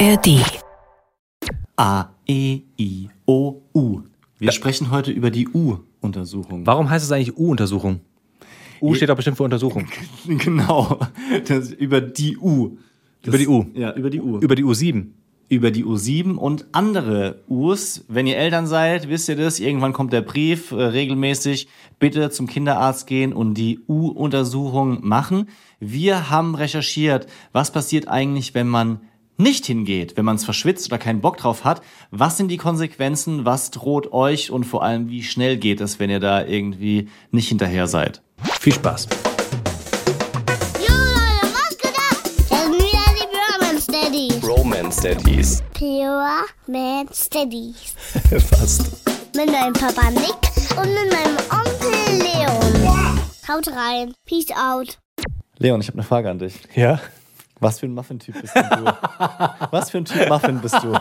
ARD. A, E, I, O, U. Wir sprechen heute über die U-Untersuchung. Warum heißt es eigentlich U-Untersuchung? U steht doch bestimmt für Untersuchung. Genau. Das, über die U. Das, Über die U. Ja, über die U. Über die U7. über die U7 und andere U's. Wenn ihr Eltern seid, wisst ihr das. Irgendwann kommt der Brief äh, regelmäßig. Bitte zum Kinderarzt gehen und die U-Untersuchung machen. Wir haben recherchiert, was passiert eigentlich, wenn man nicht hingeht, wenn man es verschwitzt oder keinen Bock drauf hat. Was sind die Konsequenzen? Was droht euch? Und vor allem, wie schnell geht es, wenn ihr da irgendwie nicht hinterher seid? Viel Spaß. Jo Leute, was geht ab? Das sind wieder die Pure Man Steadies. Romance Daddies. Pure Man Steadies. Fast. Mit meinem Papa Nick und mit meinem Onkel Leon. Haut rein. Peace out. Leon, ich habe eine Frage an dich. Ja? Was für ein Muffin-Typ bist du? Was für ein Typ Muffin bist du?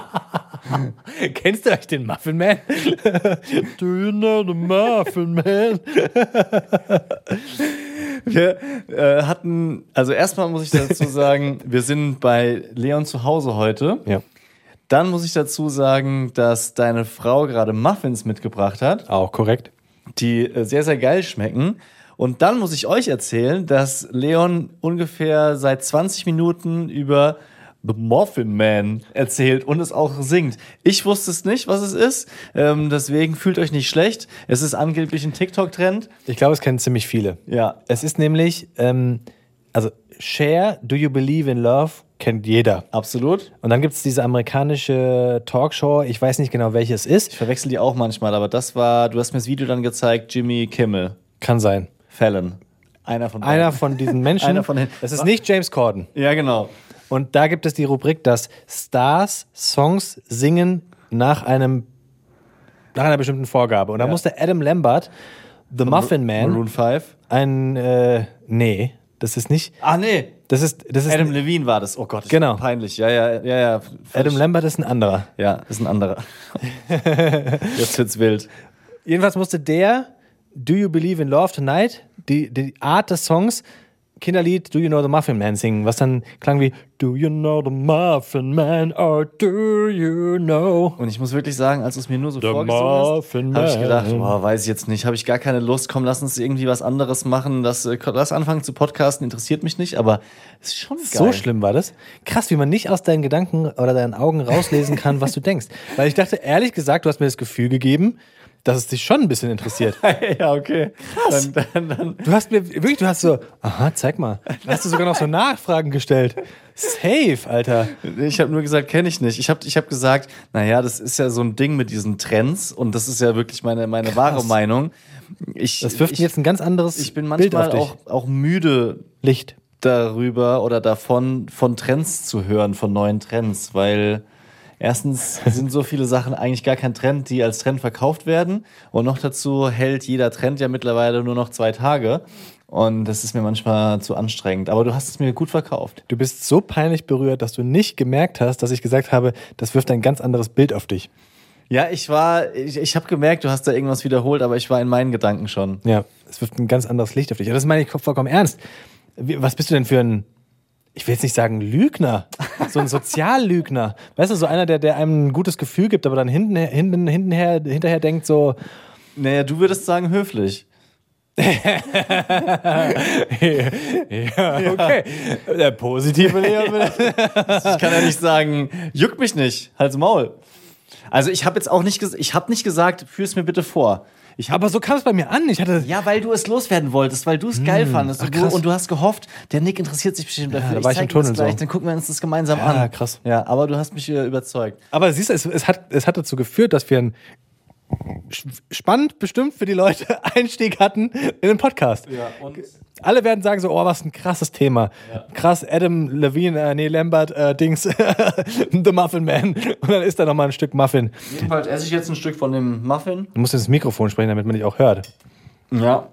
Kennst du euch den Muffin Man? Do you know the Muffin Man? Wir äh, hatten, also erstmal muss ich dazu sagen, wir sind bei Leon zu Hause heute. Ja. Dann muss ich dazu sagen, dass deine Frau gerade Muffins mitgebracht hat, Auch korrekt. die äh, sehr, sehr geil schmecken. Und dann muss ich euch erzählen, dass Leon ungefähr seit 20 Minuten über The Muffin Man erzählt und es auch singt. Ich wusste es nicht, was es ist. Ähm, deswegen fühlt euch nicht schlecht. Es ist angeblich ein TikTok-Trend. Ich glaube, es kennen ziemlich viele. Ja, Es ist nämlich, ähm, also Share, Do You Believe in Love, kennt jeder. absolut. Und dann gibt es diese amerikanische Talkshow, ich weiß nicht genau, welche es ist. Ich verwechsel die auch manchmal, aber das war, du hast mir das Video dann gezeigt, Jimmy Kimmel, Kann sein. Fallon. Einer von Einer von diesen Menschen. Einer von den- das ist nicht James Corden. Ja, genau. Und da gibt es die Rubrik, dass Stars Songs singen nach einem nach einer bestimmten Vorgabe. Und da Ja. musste Adam Lambert, The Muffin Man, Maroon 5. ein äh, nee, das ist nicht. Ah, nee. Das ist das ist Adam Levine war das. Oh Gott, das Genau. ist peinlich. Ja, ja, ja, ja. Adam Lambert ist ein anderer. Ja, ist ein anderer. Jetzt wird's wild. Jedenfalls musste der Do You Believe in Love Tonight, die, die Art des Songs, Kinderlied Do You Know the Muffin Man singen, was dann klang wie Do You Know the Muffin Man or Do You Know? Und ich muss wirklich sagen, als du es mir nur so The vorgesungen hast, habe ich gedacht, boah, weiß ich jetzt nicht, habe ich gar keine Lust. Komm, lass uns irgendwie was anderes machen. Das, äh, lass anfangen zu podcasten, interessiert mich nicht, aber es ist schon geil. So schlimm war das. Krass, wie man nicht aus deinen Gedanken oder deinen Augen rauslesen kann, was du denkst. Weil ich dachte, ehrlich gesagt, du hast mir das Gefühl gegeben, dass es dich schon ein bisschen interessiert. ja, okay. Krass. Dann, dann, dann, Du hast mir wirklich, du hast so, aha, zeig mal. Hast du sogar noch so Nachfragen gestellt. Safe, Alter. Ich habe nur gesagt, kenne ich nicht. Ich habe ich hab gesagt, naja, das ist ja so ein Ding mit diesen Trends und das ist ja wirklich meine, meine wahre Meinung. Ich, Das wirft ich, jetzt ein ganz anderes ich bin manchmal auch, auch müde Licht. darüber oder davon, von Trends zu hören, von neuen Trends, weil erstens sind so viele Sachen eigentlich gar kein Trend, die als Trend verkauft werden und noch dazu hält jeder Trend ja mittlerweile nur noch zwei Tage und das ist mir manchmal zu anstrengend. Aber du hast es mir gut verkauft. Du bist so peinlich berührt, dass du nicht gemerkt hast, dass ich gesagt habe, das wirft ein ganz anderes Bild auf dich. Ja, ich war, ich, ich habe gemerkt, du hast da irgendwas wiederholt, aber ich war in meinen Gedanken schon. Ja, es wirft ein ganz anderes Licht auf dich. Und das meine ich vollkommen ernst. Was bist du denn für ein, ich will jetzt nicht sagen Lügner, so ein Soziallügner. Weißt du, so einer, der, der einem ein gutes Gefühl gibt, aber dann hinten, hinten, hintenher, hinterher denkt so, Naja, du würdest sagen höflich. ja, okay. Der positive Leon. Ich kann ja nicht sagen, juckt mich nicht, halt's Maul. Also ich habe jetzt auch nicht, ich habe nicht gesagt, führ es mir bitte vor. Ich hab, aber so kam es bei mir an. Ich hatte, ja, weil du es loswerden wolltest, weil du es geil fandest ach, und, du, krass. und du hast gehofft, der Nick interessiert sich bestimmt dafür. da war ich zeig im Tunnel gleich, so. dann gucken wir uns das gemeinsam Ja, an. krass. Ja, aber du hast mich äh, überzeugt. Aber siehst du, es, es, hat, es hat dazu geführt, dass wir einen sch- spannend bestimmt für die Leute Einstieg hatten in den Podcast. und Alle werden sagen so, oh, was ein krasses Thema. Krass, Adam Levine, äh, nee, Lambert, äh, Dings, The Muffin Man. Und dann ist da nochmal ein Stück Muffin. jedenfalls esse ich jetzt ein Stück von dem Muffin. Du musst ins Mikrofon sprechen, damit man dich auch hört. Ja.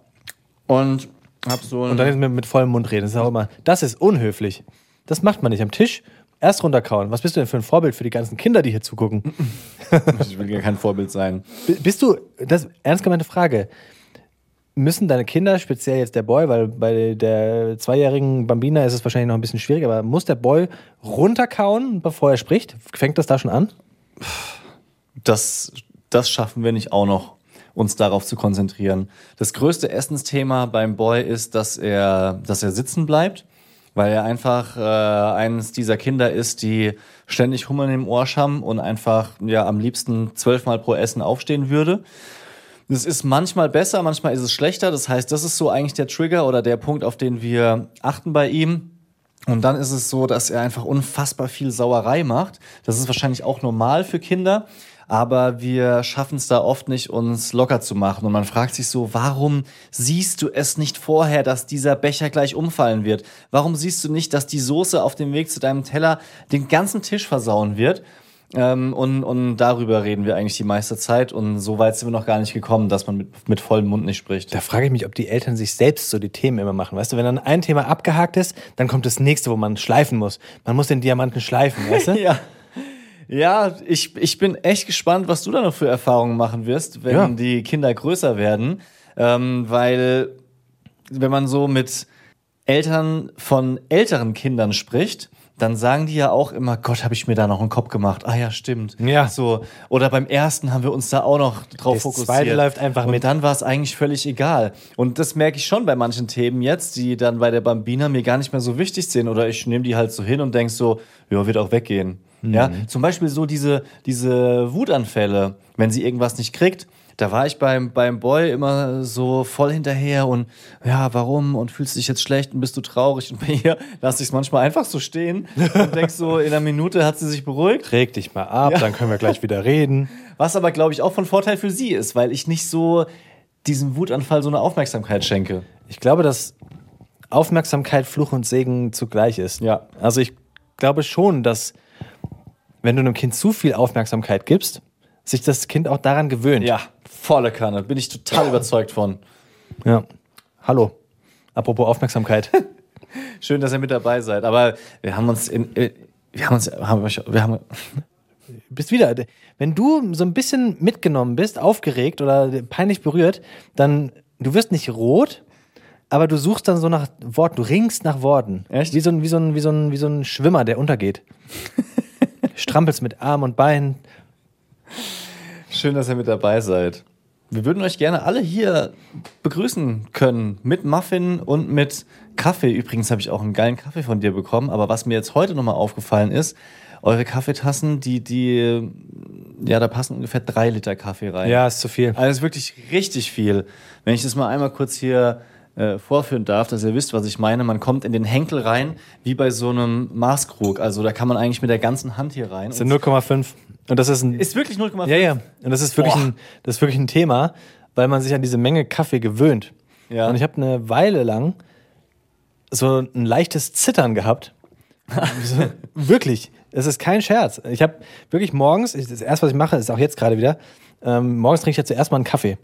Und hab so Und dann ist mit, mit vollem Mund reden. Das ist auch immer, das ist unhöflich. Das macht man nicht am Tisch. Erst runterkauen. Was bist du denn für ein Vorbild für die ganzen Kinder, die hier zugucken? ich will ja kein Vorbild sein. Bist du, das ernst gemeinte Frage, müssen deine Kinder, speziell jetzt der Boy, weil bei der zweijährigen Bambina ist es wahrscheinlich noch ein bisschen schwierig, aber muss der Boy runterkauen, bevor er spricht? Fängt das da schon an? das, das schaffen wir nicht auch noch, uns darauf zu konzentrieren. Das größte Essensthema beim Boy ist, dass er, dass er sitzen bleibt, weil er einfach äh, eines dieser Kinder ist, die ständig Hummeln im Ohr haben und einfach ja am liebsten zwölfmal pro Essen aufstehen würde. Es ist manchmal besser, manchmal ist es schlechter. Das heißt, das ist so eigentlich der Trigger oder der Punkt, auf den wir achten bei ihm. Und dann ist es so, dass er einfach unfassbar viel Sauerei macht. Das ist wahrscheinlich auch normal für Kinder, aber wir schaffen es da oft nicht, uns locker zu machen. Und man fragt sich so, warum siehst du es nicht vorher, dass dieser Becher gleich umfallen wird? Warum siehst du nicht, dass die Soße auf dem Weg zu deinem Teller den ganzen Tisch versauen wird? Ähm, und, und darüber reden wir eigentlich die meiste Zeit. Und so weit sind wir noch gar nicht gekommen, dass man mit, mit vollem Mund nicht spricht. Da frage ich mich, ob die Eltern sich selbst so die Themen immer machen. Weißt du, wenn dann ein Thema abgehakt ist, dann kommt das nächste, wo man schleifen muss. Man muss den Diamanten schleifen, weißt du? Ja. Ja, ich, ich bin echt gespannt, was du da noch für Erfahrungen machen wirst, wenn Ja. die Kinder größer werden. Ähm, weil, wenn man so mit Eltern von älteren Kindern spricht, dann sagen die ja auch immer, Gott, habe ich mir da noch einen Kopf gemacht. Ah ja, stimmt. Ja. So. Oder beim ersten haben wir uns da auch noch drauf Das fokussiert. zweite läuft einfach Und mit. dann war es eigentlich völlig egal. Und das merke ich schon bei manchen Themen jetzt, die dann bei der Bambina mir gar nicht mehr so wichtig sind. Oder ich nehme die halt so hin und denk so, ja, wird auch weggehen. Ja, zum Beispiel so diese, diese Wutanfälle, wenn sie irgendwas nicht kriegt. Da war ich beim, beim Boy immer so voll hinterher und ja, warum? Und fühlst du dich jetzt schlecht und bist du traurig? Und bei ihr lasse ich es manchmal einfach so stehen und denk so, in einer Minute hat sie sich beruhigt. Reg dich mal ab, dann können wir gleich wieder reden. Was aber, glaube ich, auch von Vorteil für sie ist, weil ich nicht so diesem Wutanfall so eine Aufmerksamkeit schenke. Ich glaube, dass Aufmerksamkeit Fluch und Segen zugleich ist. Ja. Also ich glaube schon, dass wenn du einem Kind zu viel Aufmerksamkeit gibst, sich das Kind auch daran gewöhnt. Ja, volle Kanne. Bin ich total überzeugt von. ja. Hallo. Apropos Aufmerksamkeit. Schön, dass ihr mit dabei seid. Aber wir haben uns in. äh, Wir haben uns. Haben wir, wir haben, bist wieder. Wenn du so ein bisschen mitgenommen bist, aufgeregt oder peinlich berührt, dann du wirst nicht rot, aber du suchst dann so nach Worten, du ringst nach Worten. Echt? Wie so ein, wie so ein, wie so ein, wie so ein Schwimmer, der untergeht. Strampelst mit Arm und Bein. schön, dass ihr mit dabei seid. Wir würden euch gerne alle hier begrüßen können. Mit Muffin und mit Kaffee. Übrigens habe ich auch einen geilen Kaffee von dir bekommen. Aber was mir jetzt heute nochmal aufgefallen ist, eure Kaffeetassen, die, die, ja, da passen ungefähr drei Liter Kaffee rein. Ja, ist zu viel. Also ist wirklich richtig viel. Wenn ich das mal einmal kurz hier äh, vorführen darf, dass ihr wisst, was ich meine. Man kommt in den Henkel rein, wie bei so einem Maßkrug. Also da kann man eigentlich mit der ganzen Hand hier rein. Das sind 0,5. Und das ist ein. ist wirklich 0,5. ja, ja. Und das ist wirklich Boah. ein, das ist wirklich ein Thema, weil man sich an diese Menge Kaffee gewöhnt. Ja. Und ich habe eine Weile lang so ein leichtes Zittern gehabt. so, wirklich. Es ist kein Scherz. Ich habe wirklich morgens, das erste, was ich mache, ist auch jetzt gerade wieder, ähm, morgens trinke ich ja zuerst mal einen Kaffee.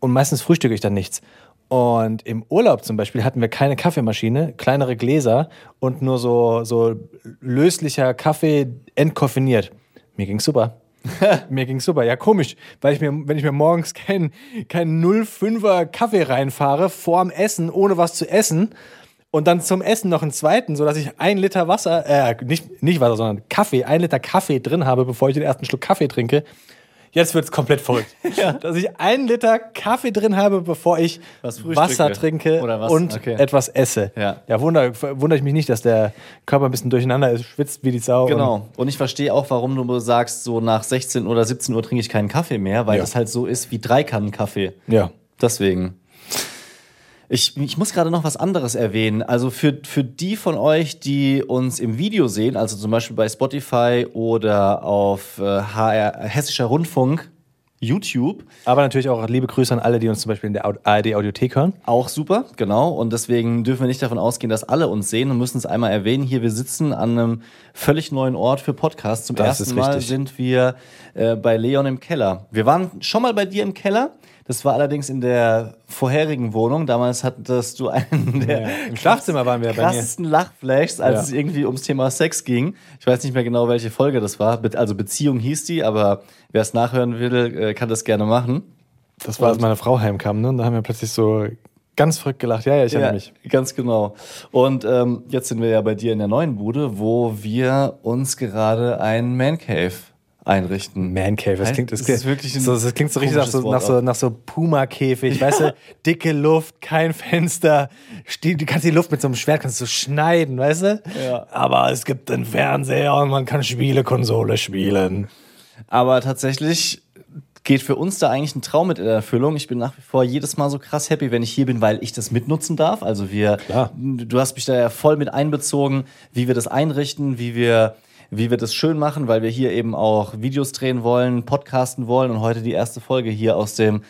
Und meistens frühstücke ich dann nichts. Und im Urlaub zum Beispiel hatten wir keine Kaffeemaschine, kleinere Gläser und nur so, so löslicher Kaffee entkoffiniert. Mir ging's super. mir ging's super. Ja, komisch, weil ich mir, wenn ich mir morgens keinen kein 0,5er Kaffee reinfahre, vorm Essen, ohne was zu essen, und dann zum Essen noch einen zweiten, sodass ich ein Liter Wasser, äh, nicht, nicht Wasser, sondern Kaffee, ein Liter Kaffee drin habe, bevor ich den ersten Schluck Kaffee trinke. Jetzt wird's komplett verrückt. Dass ich einen Liter Kaffee drin habe, bevor ich. Wasser trinke was? und Okay. etwas esse. Ja. ja wunder, wundere ich mich nicht, dass der Körper ein bisschen durcheinander ist, schwitzt wie die Sau. Genau. Und ich verstehe auch, warum du sagst, so nach 16 oder 17 Uhr trinke ich keinen Kaffee mehr, weil Ja. das halt so ist wie drei Kannen Kaffee. Und, ja. Deswegen. Ich, ich muss gerade noch was anderes erwähnen. Also für, für die von euch, die uns im Video sehen, also zum Beispiel bei Spotify oder auf äh, HR, Hessischer Rundfunk, YouTube, Aber natürlich auch liebe Grüße an alle, die uns zum Beispiel in der ARD Audiothek hören. Auch super, genau. Und deswegen dürfen wir nicht davon ausgehen, dass alle uns sehen und müssen es einmal erwähnen. Hier, wir sitzen an einem völlig neuen Ort für Podcasts. Zum Das ersten Mal sind wir äh, bei Leon im Keller. Wir waren schon mal bei dir im Keller. Das war allerdings in der vorherigen Wohnung. Damals hattest du einen der Ja, im Schlafzimmer waren wir bei mir. krassesten Lachflashs, als Ja. es irgendwie ums Thema Sex ging. Ich weiß nicht mehr genau, welche Folge das war. Also Beziehung hieß die, aber wer es nachhören will, äh, kann das gerne machen. Das war, als Und- meine Frau heimkam, ne? Und da haben wir plötzlich so ganz verrückt gelacht. Ja, ja, ich erinnere mich. Ganz genau. Und ähm, jetzt sind wir ja bei dir in der neuen Bude, wo wir uns gerade ein Man Cave einrichten. Man Cave, das klingt, das, wirklich ein so, das klingt so richtig nach so, nach so, nach so Puma-Käfig, weißt du, dicke Luft, kein Fenster, Ste- du kannst die Luft mit so einem Schwert kannst du schneiden, weißt du? Ja. Aber es gibt einen Fernseher und man kann Spielekonsole spielen. Aber tatsächlich geht für uns da eigentlich ein Traum mit in Erfüllung. Ich bin nach wie vor jedes Mal so krass happy, wenn ich hier bin, weil ich das mitnutzen darf. Also wir, Klar. du hast mich da ja voll mit einbezogen, wie wir das einrichten, wie wir, wie wir das schön machen, weil wir hier eben auch Videos drehen wollen, podcasten wollen und heute die erste Folge hier aus dem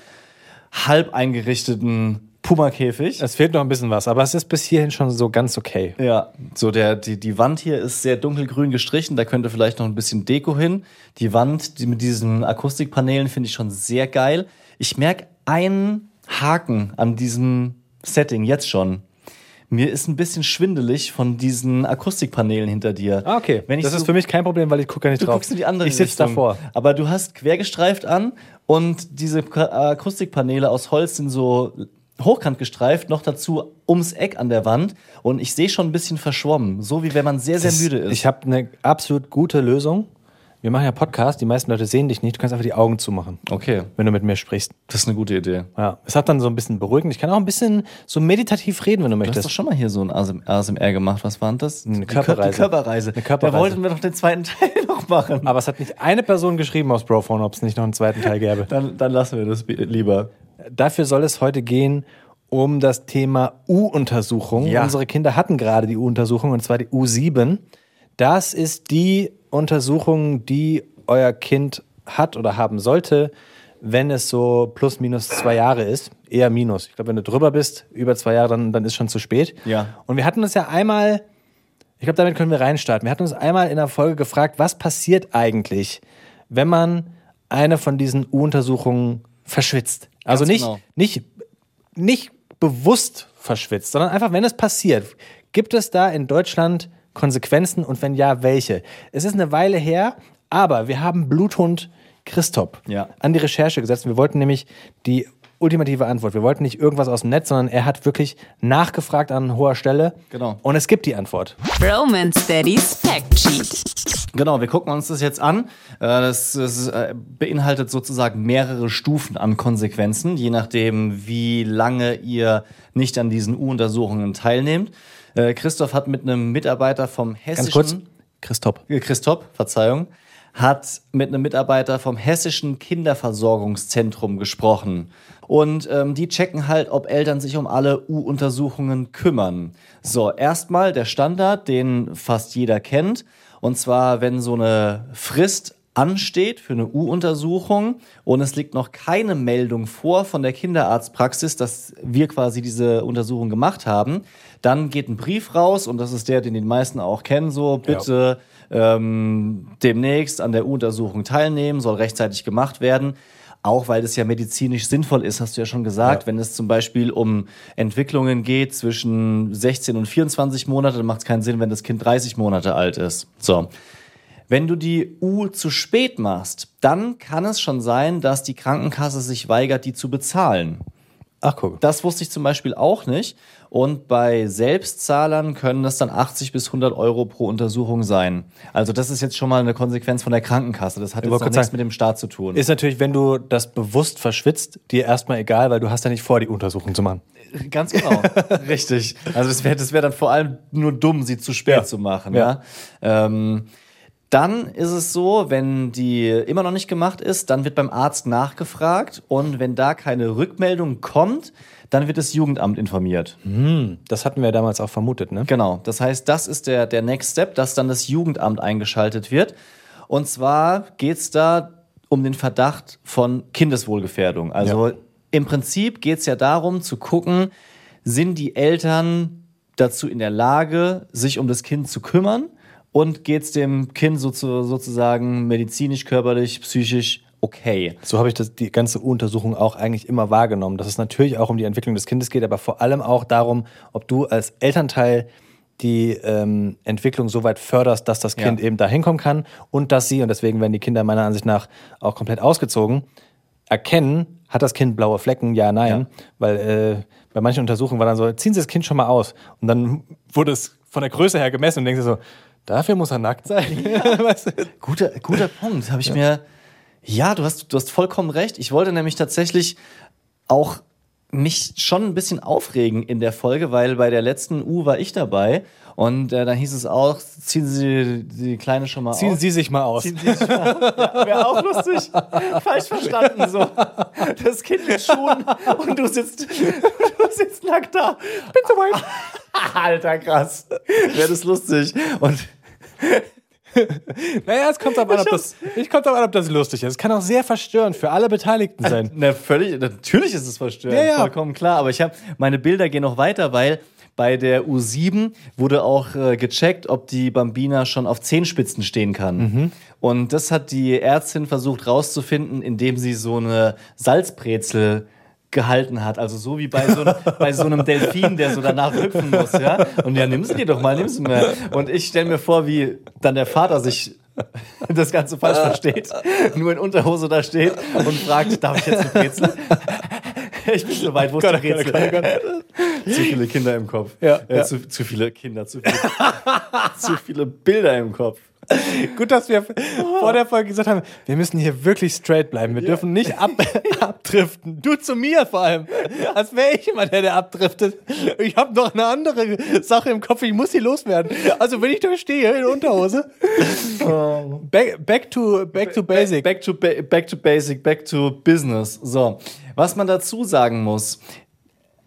halb eingerichteten Puma-Käfig. Es fehlt noch ein bisschen was, aber es ist bis hierhin schon so ganz okay. Ja, so der, die, die Wand hier ist sehr dunkelgrün gestrichen, da könnte vielleicht noch ein bisschen Deko hin. Die Wand die mit diesen Akustikpanelen finde ich schon sehr geil. Ich merke einen Haken an diesem Setting jetzt schon. Mir ist ein bisschen schwindelig von diesen Akustikpanelen hinter dir. Ah, okay. Das so, ist für mich kein Problem, weil ich gucke ja nicht Du drauf. guckst in die andere ich sitze Richtung. davor. Aber du hast quergestreift an und diese Akustikpaneele aus Holz sind so hochkant gestreift, noch dazu ums Eck an der Wand und ich sehe schon ein bisschen verschwommen, so wie wenn man sehr, sehr Das- müde ist. Ich habe eine absolut gute Lösung. Wir machen ja Podcast, die meisten Leute sehen dich nicht, du kannst einfach die Augen zumachen, okay, wenn du mit mir sprichst. das ist eine gute Idee. Ja, es hat dann so ein bisschen beruhigend. Ich kann auch ein bisschen so meditativ reden, wenn du Du hast möchtest. doch schon mal hier so ein ASM ASMR gemacht. Was war denn das? Eine Körperreise. Die Körperreise. Eine Körperreise. Da wollten wir doch den zweiten Teil noch machen. Aber es hat nicht eine Person geschrieben aus Brophone, ob es nicht noch einen zweiten Teil gäbe. Dann, dann lassen wir das lieber. Dafür soll es heute gehen um das Thema U-Untersuchung. Ja. Unsere Kinder hatten gerade die U-Untersuchung und zwar die U7. Das ist die Untersuchung, die euer Kind hat oder haben sollte, wenn es so plus minus zwei Jahre ist. Eher minus. Ich glaube, wenn du drüber bist, über zwei Jahre, dann, dann ist schon zu spät. Ja. Und wir hatten uns ja einmal, ich glaube, damit können wir reinstarten. Wir hatten uns einmal in der Folge gefragt, was passiert eigentlich, wenn man eine von diesen U-Untersuchungen verschwitzt? Also Ganz nicht, genau. nicht, nicht bewusst verschwitzt, sondern einfach, wenn es passiert. Gibt es da in Deutschland Konsequenzen und wenn ja, welche? Es ist eine Weile her, aber wir haben Bluthund Christop Ja. an die Recherche gesetzt. Wir wollten nämlich die ultimative Antwort. Wir wollten nicht irgendwas aus dem Netz, sondern er hat wirklich nachgefragt an hoher Stelle. Genau. Und es gibt die Antwort. Romance Daddy's Fact Sheet. Genau, wir gucken uns das jetzt an. Äh, Das, das äh, beinhaltet sozusagen mehrere Stufen an Konsequenzen, je nachdem, wie lange ihr nicht an diesen U-Untersuchungen teilnehmt. Äh, Christoph hat mit einem Mitarbeiter vom Ganz hessischen... kurz, Christop. Äh, Christoph, Verzeihung, hat mit einem Mitarbeiter vom Hessischen Kinderversorgungszentrum gesprochen. Und ähm, die checken halt, ob Eltern sich um alle U-Untersuchungen kümmern. So, erstmal der Standard, den fast jeder kennt. Und zwar, wenn so eine Frist ansteht für eine U-Untersuchung und es liegt noch keine Meldung vor von der Kinderarztpraxis, dass wir quasi diese Untersuchung gemacht haben, dann geht ein Brief raus und das ist der, den die meisten auch kennen, so bitte ähm, demnächst an der U-Untersuchung teilnehmen, soll rechtzeitig gemacht werden. Auch weil das ja medizinisch sinnvoll ist, hast du ja schon gesagt. Ja. Wenn es zum Beispiel um Entwicklungen geht zwischen 16 und 24 Monate, dann macht es keinen Sinn, wenn das Kind 30 Monate alt ist. So. Wenn du die U zu spät machst, dann kann es schon sein, dass die Krankenkasse sich weigert, die zu bezahlen. Ach, guck. Das wusste ich zum Beispiel auch nicht. Und bei Selbstzahlern können das dann 80 bis 100 Euro pro Untersuchung sein. Also das ist jetzt schon mal eine Konsequenz von der Krankenkasse. Das hat jetzt noch nichts sagen, mit dem Staat zu tun. Ist natürlich, wenn du das bewusst verschwitzt, dir erstmal egal, weil du hast ja nicht vor, die Untersuchung zu machen. Ganz genau. Richtig. Also das wäre das wär dann vor allem nur dumm, sie zu spät Ja. zu machen. Ja. Ja. Ähm, dann ist es so, wenn die immer noch nicht gemacht ist, dann wird beim Arzt nachgefragt und wenn da keine Rückmeldung kommt, dann wird das Jugendamt informiert. Das hatten wir damals auch vermutet, ne? Genau. Das heißt, das ist der, der Next Step, dass dann das Jugendamt eingeschaltet wird. Und zwar geht's da um den Verdacht von Kindeswohlgefährdung. Also Ja. im Prinzip geht's ja darum zu gucken, sind die Eltern dazu in der Lage, sich um das Kind zu kümmern und geht's dem Kind so zu, sozusagen medizinisch, körperlich, psychisch okay. So habe ich das, die ganze Untersuchung auch eigentlich immer wahrgenommen, dass es natürlich auch um die Entwicklung des Kindes geht, aber vor allem auch darum, ob du als Elternteil die ähm, Entwicklung so weit förderst, dass das Ja. Kind eben da hinkommen kann und dass sie, und deswegen werden die Kinder meiner Ansicht nach auch komplett ausgezogen, erkennen, hat das Kind blaue Flecken, ja, nein. Ja. Weil äh, bei manchen Untersuchungen war dann so, ziehen Sie das Kind schon mal aus. Und dann wurde es von der Größe her gemessen und denkst du so, dafür muss er nackt sein. weißt du? Guter, guter Punkt. Habe ich mir. Ja, du hast, du hast vollkommen recht. Ich wollte nämlich tatsächlich auch mich schon ein bisschen aufregen in der Folge, weil bei der letzten U war ich dabei und äh, dann hieß es auch, ziehen Sie die Kleine schon mal Ziehen aus. Sie sich mal aus. Ziehen Sie sich mal ja, Wäre auch lustig. Falsch verstanden so. Das Kind mit Schuhen und du sitzt, du sitzt nackt da. Bin so weit. Alter, krass. Wäre das lustig. Und Naja, es kommt darauf an, ob das, ich kommt darauf an, ob das lustig ist. Es kann auch sehr verstörend für alle Beteiligten sein. Na, völlig, natürlich ist es verstörend, Ja, ja. vollkommen klar. Aber ich habe, meine Bilder gehen noch weiter, weil bei der U7 wurde auch äh, gecheckt, ob die Bambina schon auf Zehenspitzen stehen kann. Mhm. Und das hat die Ärztin versucht rauszufinden, indem sie so eine Salzbrezel gehalten hat. Also so wie bei so, bei so einem Delfin, der so danach hüpfen muss, ja. Und ja, nimm sie dir doch mal, nimm sie mir. Und ich stelle mir vor, wie dann der Vater sich das Ganze falsch versteht, nur in Unterhose da steht und fragt, darf ich jetzt eine Brezel? Ich bin so weit, wo ist die Brezel? Zu viele Kinder im Kopf. Ja, äh, ja. Zu, zu viele Kinder, zu viele, zu viele Bilder im Kopf. Gut, dass wir vor der Folge gesagt haben, wir müssen hier wirklich straight bleiben. Wir dürfen nicht ab, abdriften. Du zu mir vor allem. Als wäre ich immer der, der abdriftet. Ich habe noch eine andere Sache im Kopf. Ich muss hier loswerden. Also wenn ich da stehe in Unterhose. Back, back, to, back to basic. Back to, ba back to basic, back to business. So, was man dazu sagen muss,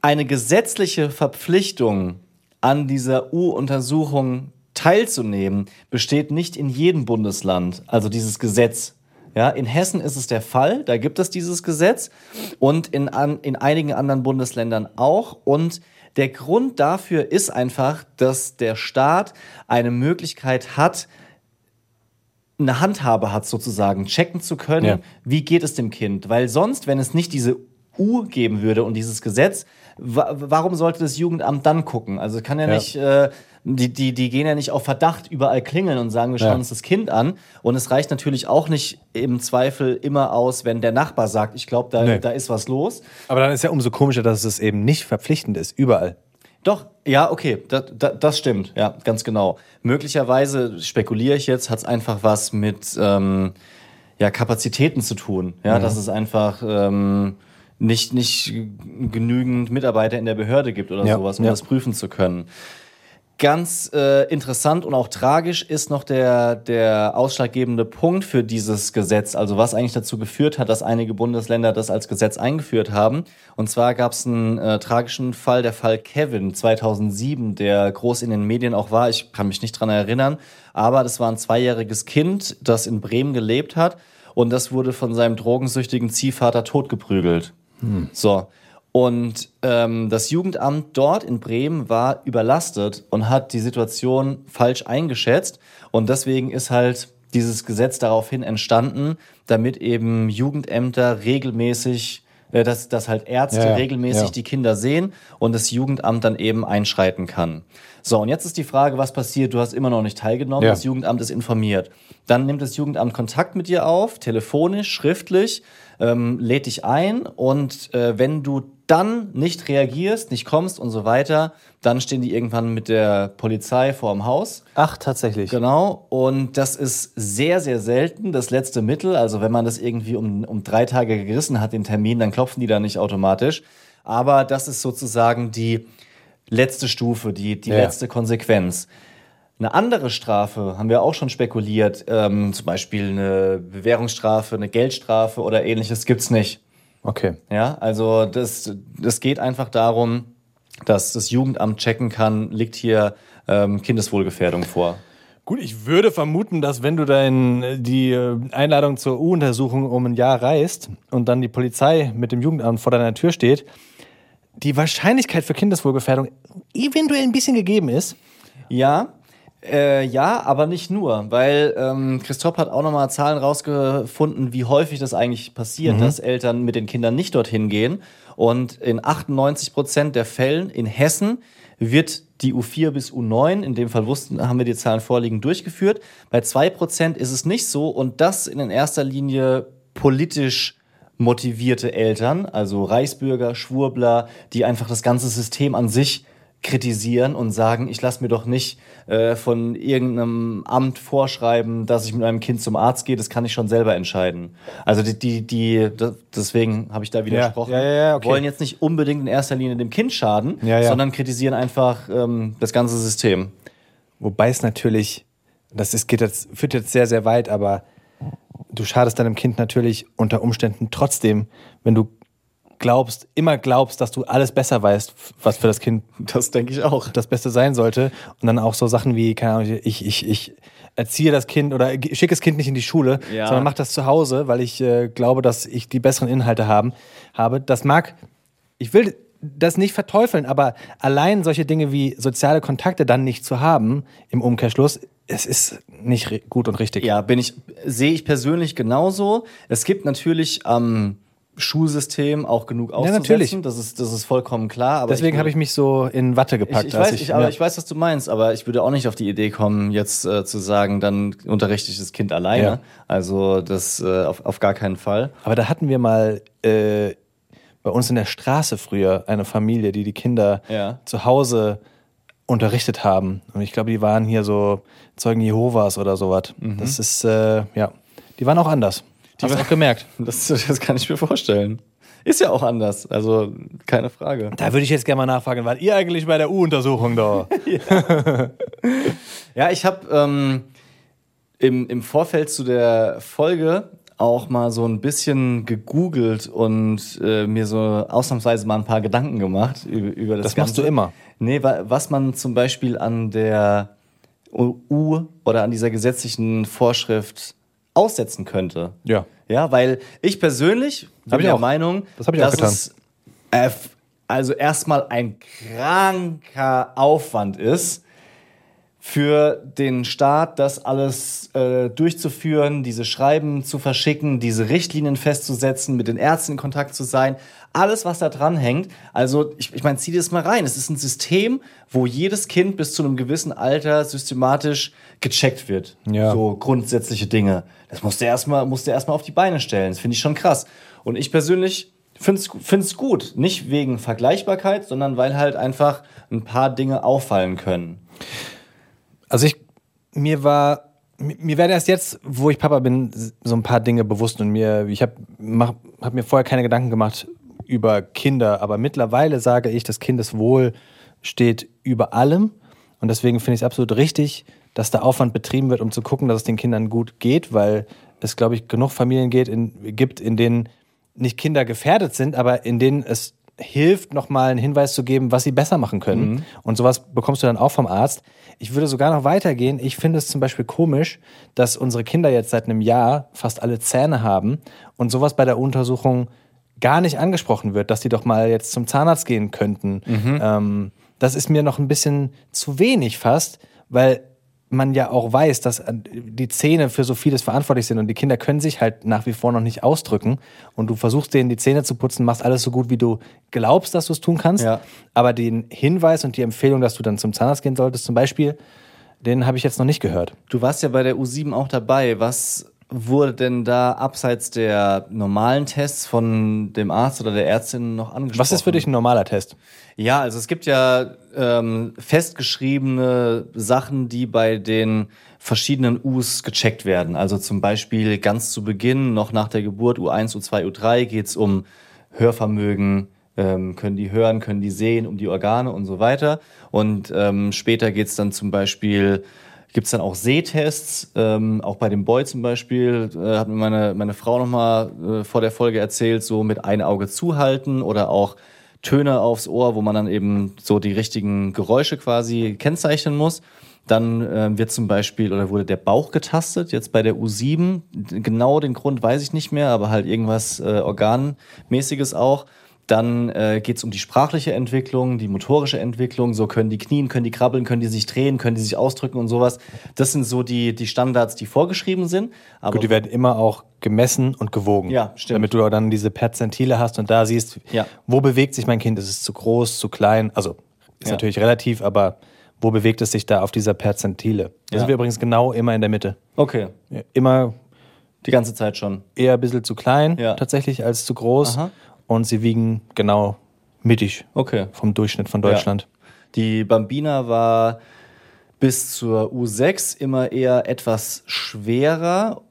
eine gesetzliche Verpflichtung an dieser U-Untersuchung teilzunehmen, besteht nicht in jedem Bundesland, also dieses Gesetz. Ja, in Hessen ist es der Fall, da gibt es dieses Gesetz und in, an, in einigen anderen Bundesländern auch. Und der Grund dafür ist einfach, dass der Staat eine Möglichkeit hat, eine Handhabe hat, sozusagen, checken zu können, Ja. wie geht es dem Kind. Weil sonst, wenn es nicht diese U geben würde und dieses Gesetz, wa warum sollte das Jugendamt dann gucken? Also kann ja, Ja. nicht, äh, die, die, die gehen ja nicht auf Verdacht überall klingeln und sagen, wir schauen Ja. uns das Kind an. Und es reicht natürlich auch nicht im Zweifel immer aus, wenn der Nachbar sagt, ich glaube, da, Nee. da ist was los. Aber dann ist ja umso komischer, dass es eben nicht verpflichtend ist, überall. Doch, ja, okay, das, das, das stimmt, ja, ganz genau. Möglicherweise spekuliere ich jetzt, hat es einfach was mit ähm, ja, Kapazitäten zu tun, ja, dass es einfach ähm, nicht, nicht genügend Mitarbeiter in der Behörde gibt oder Ja, sowas, um ja. das prüfen zu können. Ganz äh, interessant und auch tragisch ist noch der, der ausschlaggebende Punkt für dieses Gesetz, also was eigentlich dazu geführt hat, dass einige Bundesländer das als Gesetz eingeführt haben. Und zwar gab es einen äh, tragischen Fall, der Fall Kevin 2007, der groß in den Medien auch war. Ich kann mich nicht dran erinnern, aber das war ein zweijähriges Kind, das in Bremen gelebt hat und das wurde von seinem drogensüchtigen Ziehvater totgeprügelt. So. Und ähm, das Jugendamt dort in Bremen war überlastet und hat die Situation falsch eingeschätzt. Und deswegen ist halt dieses Gesetz daraufhin entstanden, damit eben Jugendämter regelmäßig, äh, dass, dass halt Ärzte Ja, regelmäßig ja. die Kinder sehen und das Jugendamt dann eben einschreiten kann. So, und jetzt ist die Frage, was passiert? Du hast immer noch nicht teilgenommen, Ja. das Jugendamt ist informiert. Dann nimmt das Jugendamt Kontakt mit dir auf, telefonisch, schriftlich, ähm, lädt dich ein und äh, wenn du dann nicht reagierst, nicht kommst und so weiter, dann stehen die irgendwann mit der Polizei vor dem Haus. Ach, tatsächlich. Genau, und das ist sehr, sehr selten das letzte Mittel. Also wenn man das irgendwie um, um drei Tage gerissen hat, den Termin, dann klopfen die da nicht automatisch. Aber das ist sozusagen die letzte Stufe, die, die Ja. letzte Konsequenz. Eine andere Strafe haben wir auch schon spekuliert, ähm, zum Beispiel eine Bewährungsstrafe, eine Geldstrafe oder ähnliches gibt's nicht. Okay. Ja, also das, das geht einfach darum, dass das Jugendamt checken kann, liegt hier ähm, Kindeswohlgefährdung vor. Gut, ich würde vermuten, dass wenn du dein, die Einladung zur U-Untersuchung um ein Jahr reist und dann die Polizei mit dem Jugendamt vor deiner Tür steht, die Wahrscheinlichkeit für Kindeswohlgefährdung eventuell ein bisschen gegeben ist. Ja, äh, ja, aber nicht nur, weil ähm, Christoph hat auch nochmal Zahlen rausgefunden, wie häufig das eigentlich passiert, dass Eltern mit den Kindern nicht dorthin gehen. Und in 98 Prozent der Fällen in Hessen wird die U4 bis U9, in dem Fall wussten, haben wir die Zahlen vorliegen, durchgeführt. Bei zwei Prozent ist es nicht so und das in erster Linie politisch motivierte Eltern, also Reichsbürger, Schwurbler, die einfach das ganze System an sich kritisieren und sagen, ich lasse mir doch nicht äh, von irgendeinem Amt vorschreiben, dass ich mit meinem Kind zum Arzt gehe, das kann ich schon selber entscheiden. Also die, die, die deswegen habe ich da widersprochen, Ja, ja, ja, okay. wollen jetzt nicht unbedingt in erster Linie dem Kind schaden, sondern kritisieren einfach ähm, das ganze System. Wobei es natürlich, das ist, geht jetzt, führt jetzt sehr, sehr weit, aber du schadest deinem Kind natürlich unter Umständen trotzdem, wenn du glaubst, immer glaubst, dass du alles besser weißt, was für das Kind Das denke ich auch. das Beste sein sollte. Und dann auch so Sachen wie, keine Ahnung, ich, ich, ich erziehe das Kind oder schicke das Kind nicht in die Schule, Ja. sondern mach das zu Hause, weil ich äh, glaube, dass ich die besseren Inhalte haben, habe. Das mag, ich will das nicht verteufeln, aber allein solche Dinge wie soziale Kontakte dann nicht zu haben, im Umkehrschluss, es ist nicht gut und richtig. Ja, bin ich, sehe ich persönlich genauso. Es gibt natürlich am Schulsystem auch genug auszusetzen. natürlich. Das ist, das ist vollkommen klar. Aber Deswegen habe ich mich so in Watte gepackt. ich, ich, weiß, ich, aber ja. ich weiß, was du meinst, aber ich würde auch nicht auf die Idee kommen, jetzt äh, zu sagen, dann unterrichte ich das Kind alleine. Ja. Also das äh, auf, auf gar keinen Fall. Aber da hatten wir mal äh, bei uns in der Straße früher eine Familie, die die Kinder Ja. zu Hause unterrichtet haben. Und ich glaube, die waren hier so Zeugen Jehovas oder sowas. Mhm. Das ist, äh, ja, die waren auch anders. Hast du auch gemerkt. Das, das kann ich mir vorstellen. Ist ja auch anders, also keine Frage. Da würde ich jetzt gerne mal nachfragen, wart ihr eigentlich bei der U-Untersuchung da? Ja, ich habe ähm, im, im Vorfeld zu der Folge auch mal so ein bisschen gegoogelt und äh, mir so ausnahmsweise mal ein paar Gedanken gemacht über, über das Das machst Ganze. du immer. Nee, wa- was man zum Beispiel an der U oder an dieser gesetzlichen Vorschrift aussetzen könnte. Ja. Ja, weil ich persönlich bin der auch. Meinung, Das hab ich auch dass getan. es äh, also erstmal ein kranker Aufwand ist, für den Staat das alles äh, durchzuführen, diese Schreiben zu verschicken, diese Richtlinien festzusetzen, mit den Ärzten in Kontakt zu sein, alles, was da dran hängt. Also ich, ich meine, zieh dir das mal rein. Es ist ein System, wo jedes Kind bis zu einem gewissen Alter systematisch gecheckt wird. Ja. So grundsätzliche Dinge. Das musst du erstmal musst du erstmal auf die Beine stellen. Das finde ich schon krass. Und ich persönlich finde es gut. Nicht wegen Vergleichbarkeit, sondern weil halt einfach ein paar Dinge auffallen können. Also ich, mir war, mir mir werden erst jetzt, wo ich Papa bin, so ein paar Dinge bewusst und mir, ich habe hab mir vorher keine Gedanken gemacht über Kinder, aber mittlerweile sage ich, das Kindeswohl steht über allem und deswegen finde ich es absolut richtig, dass der Aufwand betrieben wird, um zu gucken, dass es den Kindern gut geht, weil es, glaube ich, genug Familien geht, in, gibt, in denen nicht Kinder gefährdet sind, aber in denen es hilft, nochmal einen Hinweis zu geben, was sie besser machen können. Und sowas bekommst du dann auch vom Arzt. Ich würde sogar noch weitergehen. Ich finde es zum Beispiel komisch, dass unsere Kinder jetzt seit einem Jahr fast alle Zähne haben und sowas bei der Untersuchung gar nicht angesprochen wird, dass die doch mal jetzt zum Zahnarzt gehen könnten. Ähm, das ist mir noch ein bisschen zu wenig fast, weil man ja auch weiß, dass äh, die Zähne für so vieles verantwortlich sind und die Kinder können sich halt nach wie vor noch nicht ausdrücken und du versuchst denen die Zähne zu putzen, machst alles so gut, wie du glaubst, dass du es tun kannst, Ja. aber den Hinweis und die Empfehlung, dass du dann zum Zahnarzt gehen solltest zum Beispiel, den habe ich jetzt noch nicht gehört. Du warst ja bei der U7 auch dabei. Was wurde denn da abseits der normalen Tests von dem Arzt oder der Ärztin noch angesprochen? Was ist für dich ein normaler Test? Ja, also es gibt ja ähm, festgeschriebene Sachen, die bei den verschiedenen U's gecheckt werden. Also zum Beispiel ganz zu Beginn, noch nach der Geburt, U1, U2, U3, geht's um Hörvermögen, ähm, können die hören, können die sehen, um die Organe und so weiter. Und ähm, später geht's dann zum Beispiel gibt's dann auch Sehtests, ähm, auch bei dem Boy zum Beispiel, äh, hat mir meine, meine Frau nochmal äh, vor der Folge erzählt, so mit ein Auge zuhalten oder auch Töne aufs Ohr, wo man dann eben so die richtigen Geräusche quasi kennzeichnen muss. Dann äh, wird zum Beispiel oder wurde der Bauch getastet, jetzt bei der U7. Genau den Grund weiß ich nicht mehr, aber halt irgendwas äh, Organmäßiges auch. Dann äh, geht es um die sprachliche Entwicklung, die motorische Entwicklung. So können die knien, können die krabbeln, können die sich drehen, können die sich ausdrücken und sowas. Das sind so die, die Standards, die vorgeschrieben sind. Aber Gut, die werden immer auch gemessen und gewogen. Ja, stimmt. Damit du dann diese Perzentile hast und da siehst, Ja. wo bewegt sich mein Kind? Ist es zu groß, zu klein? Also ist Ja. natürlich relativ, aber wo bewegt es sich da auf dieser Perzentile? Da Ja. sind wir übrigens genau immer in der Mitte. okay. Immer Die ganze Zeit schon. eher ein bisschen zu klein tatsächlich als zu groß. Aha. Und sie wiegen genau mittig Okay. vom Durchschnitt von Deutschland. Die Bambina war bis zur U6 immer eher etwas schwerer,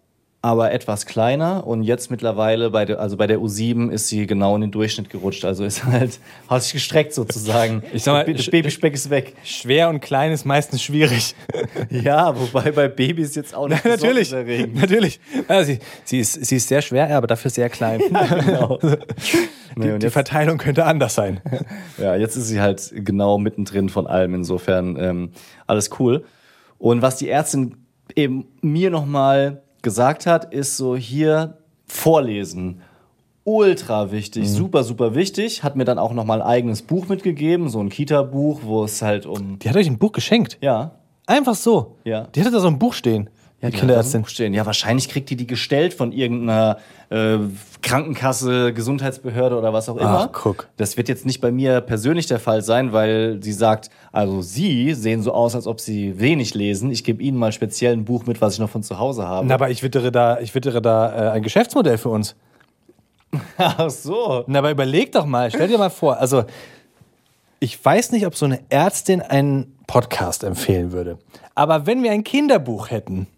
aber etwas kleiner. Und jetzt mittlerweile bei der, also bei der U7 ist sie genau in den Durchschnitt gerutscht. Also ist halt, hat sich gestreckt sozusagen. Ich sag mal, das Babyspeck ist weg. Schwer und klein ist meistens schwierig. Ja, wobei bei Babys jetzt auch nicht natürlich, besonders erregend. natürlich. Ja, sie, sie, ist, sie ist sehr schwer, aber dafür sehr klein. Genau. Nee, die, und die Verteilung könnte anders sein. ja, jetzt ist sie halt genau mittendrin von allem. Insofern ähm, alles cool. Und was die Ärztin eben mir nochmal gesagt hat, ist so hier vorlesen. Ultra wichtig, super, super wichtig. Hat mir dann auch nochmal ein eigenes Buch mitgegeben, so ein Kita-Buch, wo es halt um. Die hat euch ein Buch geschenkt. Ja. Einfach so. Ja. Die hatte da so ein Buch stehen. Ja, Kinderärztin. Stehen. Ja, wahrscheinlich kriegt die die gestellt von irgendeiner äh, Krankenkasse, Gesundheitsbehörde oder was auch immer. Ach, guck. Das wird jetzt nicht bei mir persönlich der Fall sein, weil sie sagt, also sie sehen so aus, als ob sie wenig lesen. Ich gebe ihnen mal speziell ein Buch mit, was ich noch von zu Hause habe. Na, aber ich wittere da, ich wittere da äh, ein Geschäftsmodell für uns. Ach so. Na, aber überleg doch mal, stell dir mal vor, also ich weiß nicht, ob so eine Ärztin einen Podcast empfehlen würde. Aber wenn wir ein Kinderbuch hätten,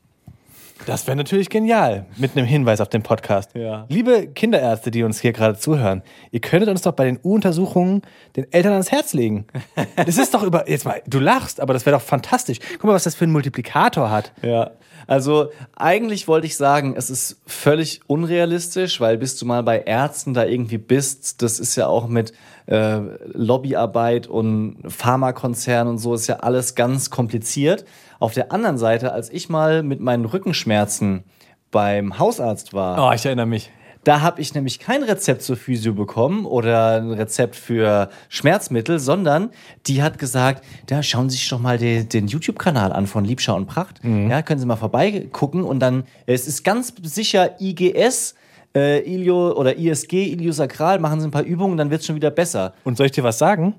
das wäre natürlich genial, mit einem Hinweis auf den Podcast. Ja. Liebe Kinderärzte, die uns hier gerade zuhören, ihr könntet uns doch bei den U-Untersuchungen den Eltern ans Herz legen. Das ist doch über, jetzt mal, du lachst, aber das wäre doch fantastisch. Guck mal, was das für einen Multiplikator hat. Ja, also eigentlich wollte ich sagen, es ist völlig unrealistisch, weil bis du mal bei Ärzten da irgendwie bist, das ist ja auch mit äh, Lobbyarbeit und Pharmakonzernen und so, ist ja alles ganz kompliziert. Auf der anderen Seite, als ich mal mit meinen Rückenschmerzen beim Hausarzt war, Oh, ich erinnere mich. da habe ich nämlich kein Rezept zur Physio bekommen oder ein Rezept für Schmerzmittel, sondern die hat gesagt, da schauen Sie sich doch mal den, den YouTube-Kanal an von Liebschau und Pracht. Ja, können Sie mal vorbeigucken und dann, es ist ganz sicher IGS, äh, Ilio oder ISG, Iliosakral, machen Sie ein paar Übungen, dann wird es schon wieder besser. Und soll ich dir was sagen?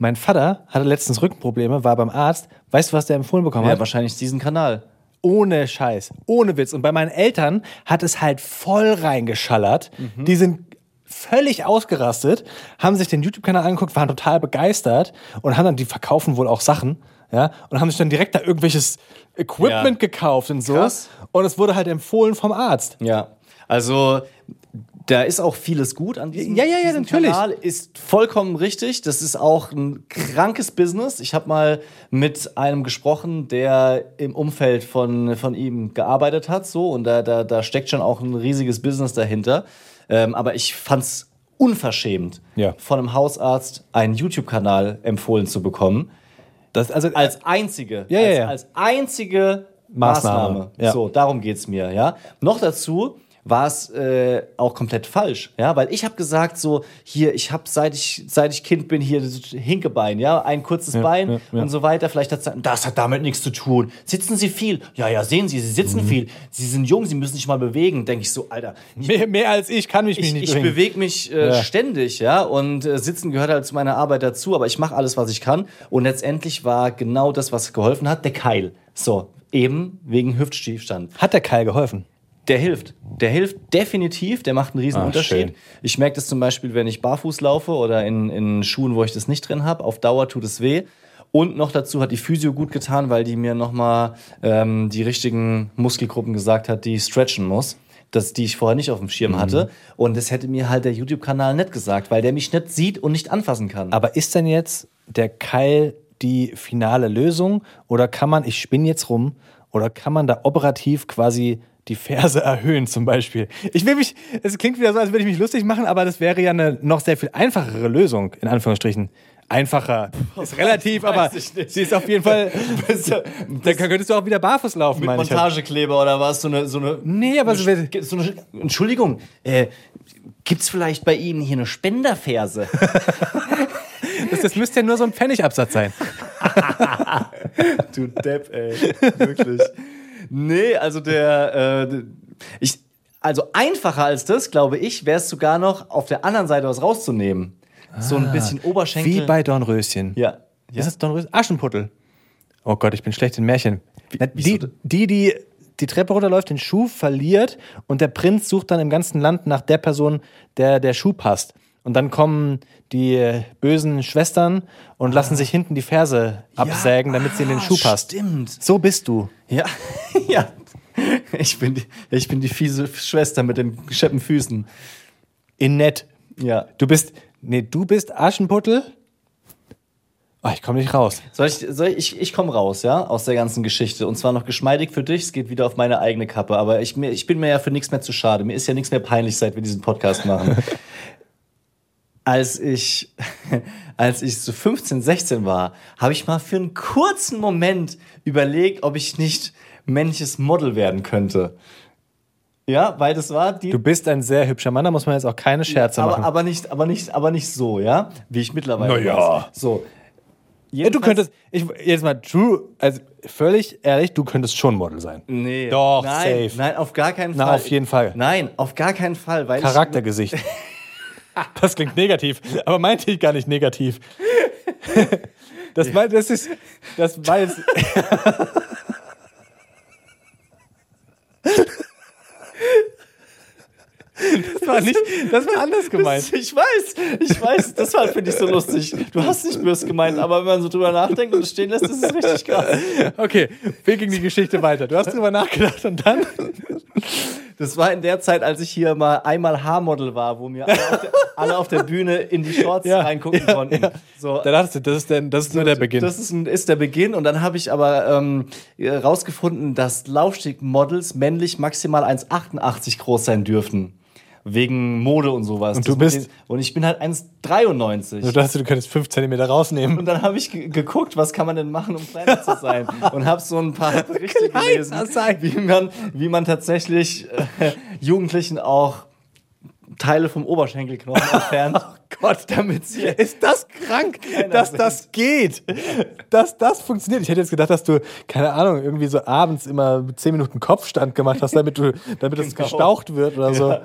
Mein Vater hatte letztens Rückenprobleme, war beim Arzt. Weißt du, was der empfohlen bekommen Ja, hat? wahrscheinlich diesen Kanal. Ohne Scheiß, ohne Witz. Und bei meinen Eltern hat es halt voll reingeschallert. Die sind völlig ausgerastet, haben sich den YouTube-Kanal angeguckt, waren total begeistert und haben dann, die verkaufen wohl auch Sachen, ja, und haben sich dann direkt da irgendwelches Equipment Ja. gekauft und so. Krass. Und es wurde halt empfohlen vom Arzt. Ja, also da ist auch vieles gut an diesem, Ja, ja, ja, diesem natürlich. Kanal. Ist vollkommen richtig. Das ist auch ein krankes Business. Ich habe mal mit einem gesprochen, der im Umfeld von, von ihm gearbeitet hat, so und da, da, da steckt schon auch ein riesiges Business dahinter. Ähm, aber ich fand's unverschämt, Ja. von einem Hausarzt einen YouTube-Kanal empfohlen zu bekommen. Das, also, Als einzige, Ja, ja, als, ja. als einzige Maßnahme, Maßnahme. ja. So, darum geht's mir, ja. Noch dazu war es äh, auch komplett falsch, ja, weil ich habe gesagt so hier, ich habe seit ich seit ich Kind bin hier das Hinkebein, ja, ein kurzes Bein ja, ja. und so weiter. Vielleicht hat das hat damit nichts zu tun. Sitzen Sie viel? Ja, ja, sehen Sie, Sie Mhm. sitzen viel. Sie sind jung, Sie müssen sich mal bewegen. Denke ich so, Alter, mehr, mehr als ich kann mich mich ich, nicht ich bewegen. bewege mich äh, Ja. ständig, ja, und äh, Sitzen gehört halt zu meiner Arbeit dazu, aber ich mache alles, was ich kann. Und letztendlich war genau das, was geholfen hat, der Keil. So, eben wegen Hüftstiefstand. Hat der Keil geholfen? Der hilft. Der hilft definitiv, der macht einen riesen Ah, Unterschied. schön. Ich merke das zum Beispiel, wenn ich barfuß laufe oder in, in Schuhen, wo ich das nicht drin habe. Auf Dauer tut es weh. Und noch dazu hat die Physio gut getan, weil die mir nochmal ähm, die richtigen Muskelgruppen gesagt hat, die ich stretchen muss. Das, die ich vorher nicht auf dem Schirm Mhm. hatte. Und das hätte mir halt der YouTube-Kanal nicht gesagt, weil der mich nicht sieht und nicht anfassen kann. Aber ist denn jetzt der Keil die finale Lösung oder kann man, ich spinne jetzt rum, oder kann man da operativ quasi die Ferse erhöhen zum Beispiel? Ich will mich, es klingt wieder so, als würde ich mich lustig machen, aber das wäre ja eine noch sehr viel einfachere Lösung, in Anführungsstrichen. Einfacher ist relativ, aber sie ist auf jeden Fall, dann könntest du auch wieder barfuß laufen, mit. Halt. Montagekleber oder was? So eine, so eine, Nee, aber so wird- so eine, Entschuldigung, äh, gibt's vielleicht bei Ihnen hier eine Spenderferse? Das, das müsste ja nur so ein Pfennigabsatz sein. du Depp, ey. Wirklich. Nee, also der, äh, ich, also einfacher als das, glaube ich, wäre es sogar noch auf der anderen Seite was rauszunehmen. So ein bisschen Oberschenkel. Wie bei Dornröschen. ja. Ist das Dornröschen? Aschenputtel. Oh Gott, ich bin schlecht in Märchen. Wieso die, denn? die, die die Treppe runterläuft, den Schuh verliert und der Prinz sucht dann im ganzen Land nach der Person, der der Schuh passt. Und dann kommen die bösen Schwestern und lassen sich hinten die Ferse absägen, damit sie in den ah, Schuh passt. Stimmt. So bist du. Ja, ja. Ich bin, die, ich bin die fiese Schwester mit den scheppen Füßen. In nett. Ja. Du bist, nee, du bist Aschenputtel. Oh, ich komme nicht raus. Soll ich, soll ich, ich, ich komme raus, ja, aus der ganzen Geschichte. Und zwar noch geschmeidig für dich. Es geht wieder auf meine eigene Kappe. Aber ich, ich bin mir ja für nichts mehr zu schade. Mir ist ja nichts mehr peinlich, seit wir diesen Podcast machen. als ich, als ich so 15, 16 war, habe ich mal für einen kurzen Moment überlegt, ob ich nicht männliches Model werden könnte. Ja, weil das war die. Du bist ein sehr hübscher Mann, da muss man jetzt auch keine Scherze aber, machen. aber nicht, aber nicht, aber nicht so, ja, wie ich mittlerweile Na ja. weiß. So. ja, du könntest, ich, jetzt mal, Drew, also völlig ehrlich, du könntest schon Model sein. Nee. Doch, nein, safe. Nein, auf gar keinen Na, Fall. auf jeden Fall. Nein, auf gar keinen Fall, weil Charaktergesicht. Das klingt negativ, aber meinte ich gar nicht negativ. Das, war, das ist, das war jetzt. Das war nicht, das war anders gemeint. ich, weiß, ich weiß, deshalb finde ich so lustig. Du hast nicht böse gemeint, aber wenn man so drüber nachdenkt und es stehen lässt, ist es richtig krass. Okay, wie ging die Geschichte weiter? Du hast drüber nachgedacht und dann? Das war in der Zeit, als ich hier mal einmal Haarmodel war, wo mir alle auf der, alle auf der Bühne in die Shorts Ja, reingucken ja, konnten. ja. So, Da dachtest du, das ist, der, das ist nur der Beginn. Das ist, ein, ist der Beginn und dann habe ich aber ähm, rausgefunden, dass Laufstegmodels männlich maximal 1,88 groß sein dürfen. Wegen Mode und sowas. Und du Das bist- den- und ich bin halt 1,93. du dachtest, du könntest 5 cm rausnehmen. Und dann habe ich ge- geguckt, was kann man denn machen, um kleiner zu sein. Und habe so ein paar Berichte gelesen, wie man, wie man tatsächlich äh, Jugendlichen auch Teile vom Oberschenkelknochen entfernt. Gott, damit sie Ist das krank, dass das geht? Dass das funktioniert. Ich hätte jetzt gedacht, dass du, keine Ahnung, irgendwie so abends immer 10 Minuten Kopfstand gemacht hast, damit du, damit es Genau. gestaucht wird oder so. Ja.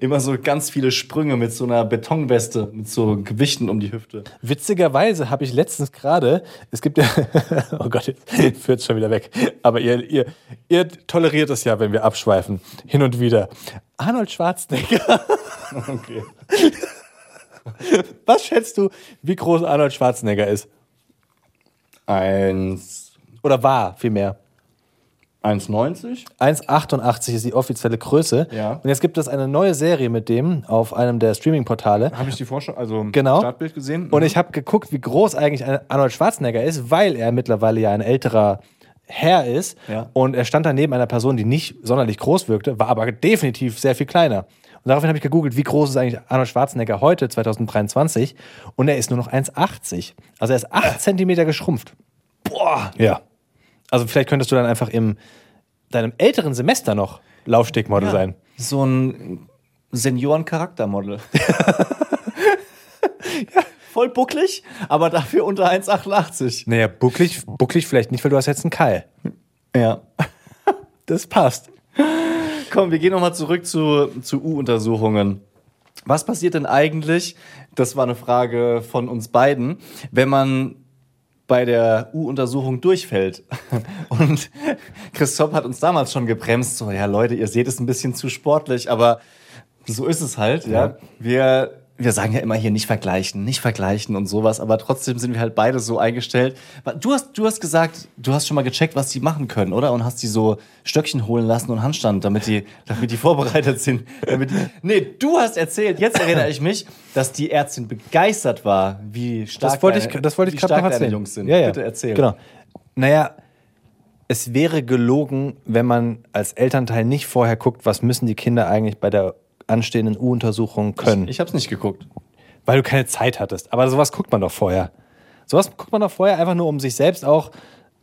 Immer so ganz viele Sprünge mit so einer Betonweste, mit so Gewichten um die Hüfte. Witzigerweise habe ich letztens gerade, es gibt ja, oh Gott, jetzt führt es schon wieder weg. Aber ihr, ihr, ihr toleriert es ja, wenn wir abschweifen. Hin und wieder. Arnold Schwarzenegger. Okay. Was schätzt du, wie groß Arnold Schwarzenegger ist? Eins, Oder war, vielmehr. 1,90? 1,88 ist die offizielle Größe. Ja. Und jetzt gibt es eine neue Serie mit dem auf einem der Streaming-Portale. Habe ich die Vorschau, also Genau. Startbild gesehen? Und ich habe geguckt, wie groß eigentlich Arnold Schwarzenegger ist, weil er mittlerweile ja ein älterer Herr ist. Ja. Und er stand da neben einer Person, die nicht sonderlich groß wirkte, war aber definitiv sehr viel kleiner. Und daraufhin habe ich gegoogelt, wie groß ist eigentlich Arnold Schwarzenegger heute, 2023. Und er ist nur noch 1,80. Also er ist 8 Zentimeter geschrumpft. Boah! Ja. Also vielleicht könntest du dann einfach im deinem älteren Semester noch Laufstegmodel sein. So ein Senioren-Charaktermodel. Voll bucklig, aber dafür unter 1,88. Naja, bucklig, bucklig vielleicht nicht, weil du hast jetzt einen Keil. Ja. Das passt. Komm, wir gehen nochmal zurück zu, zu U-Untersuchungen. Was passiert denn eigentlich, das war eine Frage von uns beiden, wenn man bei der U-Untersuchung durchfällt? Und Christoph hat uns damals schon gebremst, so, ja Leute, ihr seht es ein bisschen zu sportlich, aber so ist es halt, ja. Wir, wir sagen ja immer hier nicht vergleichen, nicht vergleichen und sowas, aber trotzdem sind wir halt beide so eingestellt. Du hast, du hast gesagt, du hast schon mal gecheckt, was die machen können, oder? Und hast die so Stöckchen holen lassen und Handstand, damit die, damit die vorbereitet sind. Damit die, nee, du hast erzählt, jetzt erinnere ich mich, dass die Ärztin begeistert war, wie stark Das wollte ich, deine- das wollte ich gerade noch erzählen. Jungs sind. Ja, ja. Bitte erzähl. Genau. Naja, es wäre gelogen, wenn man als Elternteil nicht vorher guckt, was müssen die Kinder eigentlich bei der anstehenden U-Untersuchung können. Ich hab's nicht geguckt. weil du keine Zeit hattest. Aber sowas guckt man doch vorher. Sowas guckt man doch vorher einfach nur, um sich selbst auch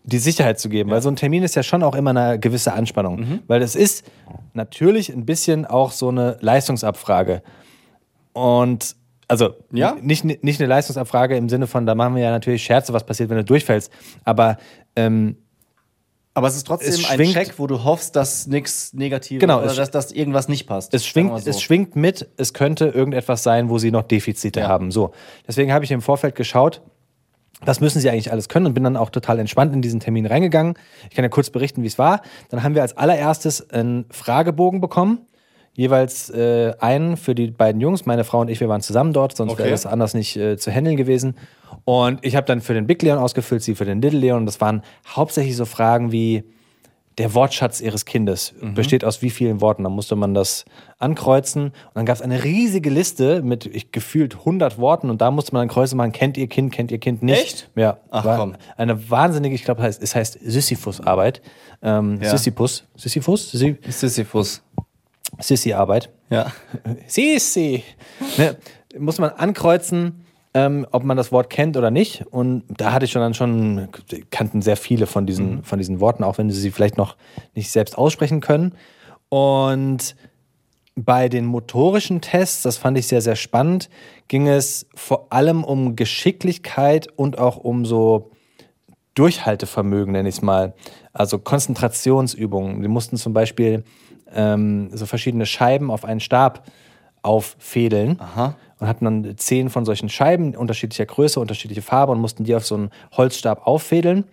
die Sicherheit zu geben. Weil so ein Termin ist ja schon auch immer eine gewisse Anspannung. Mhm. Weil es ist natürlich ein bisschen auch so eine Leistungsabfrage. Und also Ja. nicht, nicht eine Leistungsabfrage im Sinne von, da machen wir ja natürlich Scherze, was passiert, wenn du durchfällst. Aber ähm, Aber es ist trotzdem Es ein Check, wo du hoffst, dass nichts Negatives Genau, oder dass, dass irgendwas nicht passt. es schwingt, so. es schwingt mit, es könnte irgendetwas sein, wo sie noch Defizite Ja. haben. So. Deswegen habe ich im Vorfeld geschaut, was müssen sie eigentlich alles können und bin dann auch total entspannt in diesen Termin reingegangen. Ich kann ja kurz berichten, wie es war. Dann haben wir als allererstes einen Fragebogen bekommen. Jeweils äh, einen für die beiden Jungs. Meine Frau und ich, wir waren zusammen dort, sonst wäre Okay. das anders nicht äh, zu handeln gewesen. Und ich habe dann für den Big Leon ausgefüllt, sie für den Little Leon. Und das waren hauptsächlich so Fragen wie der Wortschatz ihres Kindes besteht aus wie vielen Worten. Dann musste man das ankreuzen. Und dann gab es eine riesige Liste mit ich, gefühlt 100 Worten. Und da musste man dann Kreuze machen, kennt ihr Kind, kennt ihr Kind nicht. Echt? Ja. Ach, komm. Eine wahnsinnige, ich glaube, es heißt Sisyphus-Arbeit. Ähm, Ja. Sisyphus. Sisyphus? Sisy- Sisyphus. Sissy-Arbeit. Ja. Sissi. Ne, muss man ankreuzen, ähm, ob man das Wort kennt oder nicht. Und da hatte ich schon dann schon, kannten sehr viele von diesen, von diesen Worten, auch wenn sie sie vielleicht noch nicht selbst aussprechen können. Und bei den motorischen Tests, das fand ich sehr, sehr spannend, ging es vor allem um Geschicklichkeit und auch um so Durchhaltevermögen, nenne ich es mal. Also Konzentrationsübungen. Wir mussten zum Beispiel ähm, so verschiedene Scheiben auf einen Stab auffädeln und hatten dann zehn von solchen Scheiben unterschiedlicher Größe, unterschiedliche Farbe und mussten die auf so einen Holzstab auffädeln.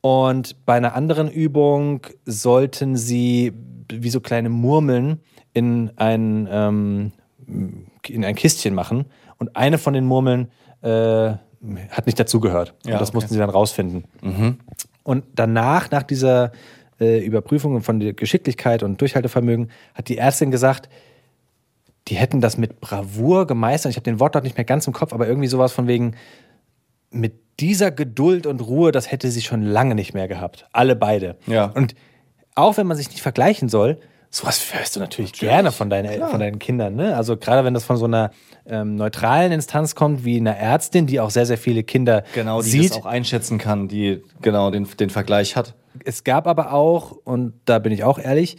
Und bei einer anderen Übung sollten sie wie so kleine Murmeln in ein, ähm, in ein Kistchen machen. Und eine von den Murmeln äh, hat nicht dazugehört. Ja, und das okay. mussten sie dann rausfinden. Und danach, nach dieser äh, Überprüfung von der Geschicklichkeit und Durchhaltevermögen, hat die Ärztin gesagt, die hätten das mit Bravour gemeistert. Ich habe den Wortlaut nicht mehr ganz im Kopf, aber irgendwie sowas von wegen, mit dieser Geduld und Ruhe, das hätte sie schon lange nicht mehr gehabt. Alle beide. Ja. Und auch wenn man sich nicht vergleichen soll, sowas hörst du natürlich, gerne von deinen, von deinen Kindern. Ne? Also gerade wenn das von so einer ähm, neutralen Instanz kommt, wie einer Ärztin, die auch sehr, sehr viele Kinder Genau, die sieht. das auch einschätzen kann, die genau den, den Vergleich hat. Es gab aber auch, und da bin ich auch ehrlich,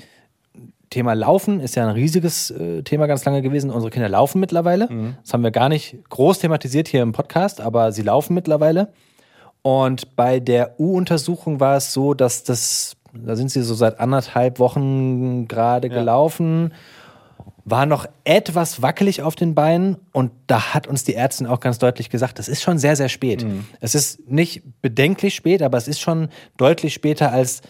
Thema Laufen ist ja ein riesiges äh, Thema ganz lange gewesen. Unsere Kinder laufen mittlerweile. Das haben wir gar nicht groß thematisiert hier im Podcast, aber sie laufen mittlerweile. Und bei der U-Untersuchung war es so, dass das, da sind sie so seit anderthalb Wochen gerade gelaufen, war noch etwas wackelig auf den Beinen und da hat uns die Ärztin auch ganz deutlich gesagt, das ist schon sehr, sehr spät. Es ist nicht bedenklich spät, aber es ist schon deutlich später als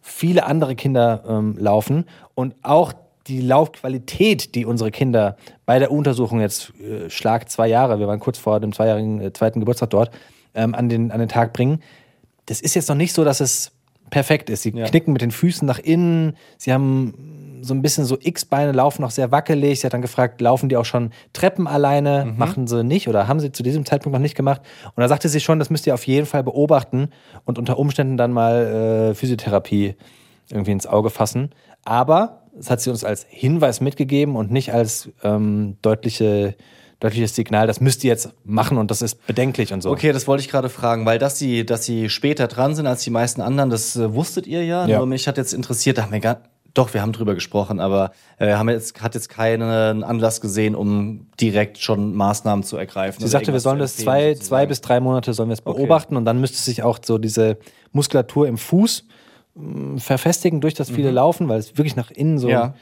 viele andere Kinder ähm, laufen und auch die Laufqualität, die unsere Kinder bei der Untersuchung jetzt äh, Schlag zwei Jahre, wir waren kurz vor dem zweijährigen äh, zweiten Geburtstag dort, ähm, an, den, an den Tag bringen, das ist jetzt noch nicht so, dass es perfekt ist. Sie knicken mit den Füßen nach innen, sie haben so ein bisschen so X-Beine, laufen noch sehr wackelig. Sie hat dann gefragt, laufen die auch schon Treppen alleine? Machen sie nicht oder haben sie zu diesem Zeitpunkt noch nicht gemacht? Und da sagte sie schon, das müsst ihr auf jeden Fall beobachten und unter Umständen dann mal äh, Physiotherapie irgendwie ins Auge fassen. Aber das hat sie uns als Hinweis mitgegeben und nicht als ähm, deutliche, deutliches Signal, das müsst ihr jetzt machen und das ist bedenklich und so. Okay, das wollte ich gerade fragen, weil dass sie, dass sie später dran sind als die meisten anderen, das äh, wusstet ihr ja. Ja. Nur mich hat jetzt interessiert, da haben wir gar, doch, wir haben drüber gesprochen, aber äh, haben jetzt, hat jetzt keinen Anlass gesehen, um direkt schon Maßnahmen zu ergreifen. Sie sagte, wir sollen das zwei, zwei bis drei Monate sollen wir es beobachten und dann müsste sich auch so diese Muskulatur im Fuß mh, verfestigen durch das viele Laufen, weil es wirklich nach innen so Ja.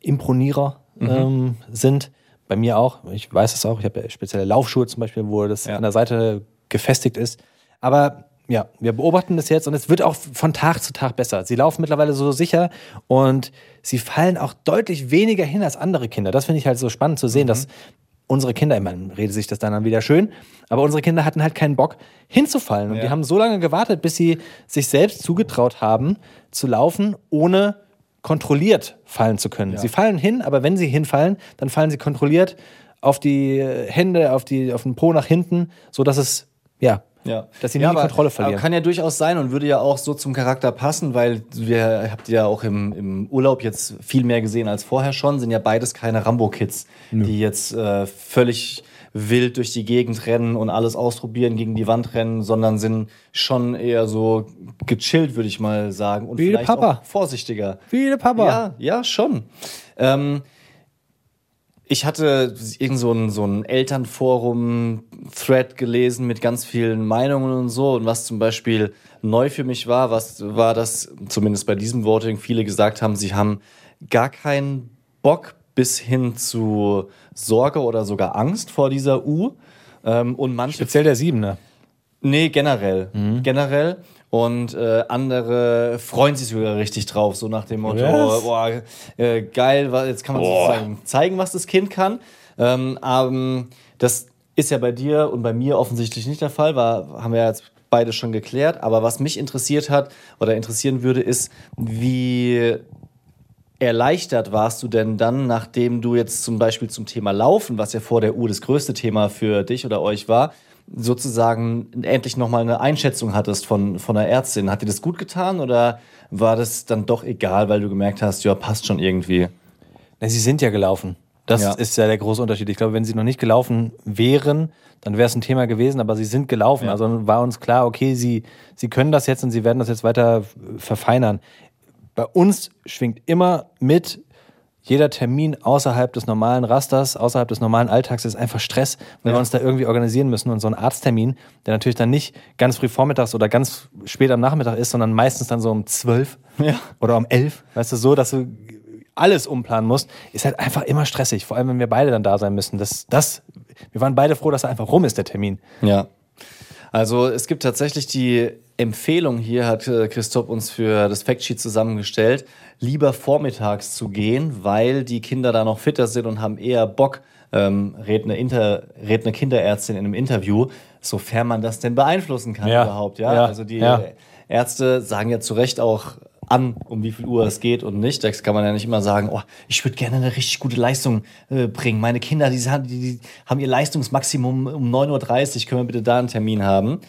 Imponierer ähm, sind. Bei mir auch. Ich weiß es auch. Ich habe ja spezielle Laufschuhe zum Beispiel, wo das Ja. an der Seite gefestigt ist. Aber ja, wir beobachten das jetzt und es wird auch von Tag zu Tag besser. Sie laufen mittlerweile so sicher und sie fallen auch deutlich weniger hin als andere Kinder. Das finde ich halt so spannend zu sehen, dass unsere Kinder, ich meine, redet sich das dann wieder schön, aber unsere Kinder hatten halt keinen Bock hinzufallen. Und Ja. die haben so lange gewartet, bis sie sich selbst zugetraut haben, zu laufen, ohne kontrolliert fallen zu können. Sie fallen hin, aber wenn sie hinfallen, dann fallen sie kontrolliert auf die Hände, auf, die, auf den Po nach hinten, so dass es, ja, Ja. dass sie nie ja, die aber- Kontrolle verlieren. Aber kann ja durchaus sein und würde ja auch so zum Charakter passen, weil wir habt ihr ja auch im, im Urlaub jetzt viel mehr gesehen als vorher schon, sind ja beides keine Rambo-Kids, die jetzt äh, völlig wild durch die Gegend rennen und alles ausprobieren, gegen die Wand rennen, sondern sind schon eher so gechillt, würde ich mal sagen. Und Wie vielleicht Papa. auch vorsichtiger. Wie der Papa. Ja, ja, schon. Ähm, ich hatte irgend so ein, so ein Elternforum-Thread gelesen mit ganz vielen Meinungen und so. Und was zum Beispiel neu für mich war, was war, dass zumindest bei diesem Voting viele gesagt haben, sie haben gar keinen Bock bis hin zu Sorge oder sogar Angst vor dieser U. Ähm, und manche Speziell der Siebener. Nee, generell. Generell. Und äh, andere freuen sich sogar richtig drauf, so nach dem Motto, Yes. boah, äh, geil, jetzt kann man sozusagen zeigen, was das Kind kann. Ähm, aber das ist ja bei dir und bei mir offensichtlich nicht der Fall, war, haben wir jetzt beide schon geklärt. Aber was mich interessiert hat oder interessieren würde, ist, wie erleichtert warst du denn dann, nachdem du jetzt zum Beispiel zum Thema Laufen, was ja vor der U das größte Thema für dich oder euch war, sozusagen endlich nochmal eine Einschätzung hattest von, von der Ärztin? Hat dir das gut getan oder war das dann doch egal, weil du gemerkt hast, ja, passt schon irgendwie? Na, sie sind ja gelaufen. Das Ja. ist ja der große Unterschied. Ich glaube, wenn sie noch nicht gelaufen wären, dann wäre es ein Thema gewesen, aber sie sind gelaufen. Ja. Also war uns klar, okay, sie, sie können das jetzt und sie werden das jetzt weiter verfeinern. Bei uns schwingt immer mit, jeder Termin außerhalb des normalen Rasters, außerhalb des normalen Alltags ist einfach Stress, weil Ja. wir uns da irgendwie organisieren müssen. Und so ein Arzttermin, der natürlich dann nicht ganz früh vormittags oder ganz spät am Nachmittag ist, sondern meistens dann so um zwölf Ja. oder um elf, weißt du, so, dass du alles umplanen musst, ist halt einfach immer stressig. Vor allem, wenn wir beide dann da sein müssen. Das, das, wir waren beide froh, dass er einfach rum ist, der Termin. Ja. Also es gibt tatsächlich die Empfehlung hier, hat äh, Christoph uns für das Factsheet zusammengestellt, lieber vormittags zu gehen, weil die Kinder da noch fitter sind und haben eher Bock, ähm, rät, eine Inter, rät eine Kinderärztin in einem Interview, sofern man das denn beeinflussen kann Ja. überhaupt. Ja? Ja. Also die Ja. Ärzte sagen ja zu Recht auch an, um wie viel Uhr es geht und nicht. Das kann man ja nicht immer sagen, oh, ich würde gerne eine richtig gute Leistung äh, bringen. Meine Kinder, die, die, die haben ihr Leistungsmaximum um 9.30 Uhr, können wir bitte da einen Termin haben?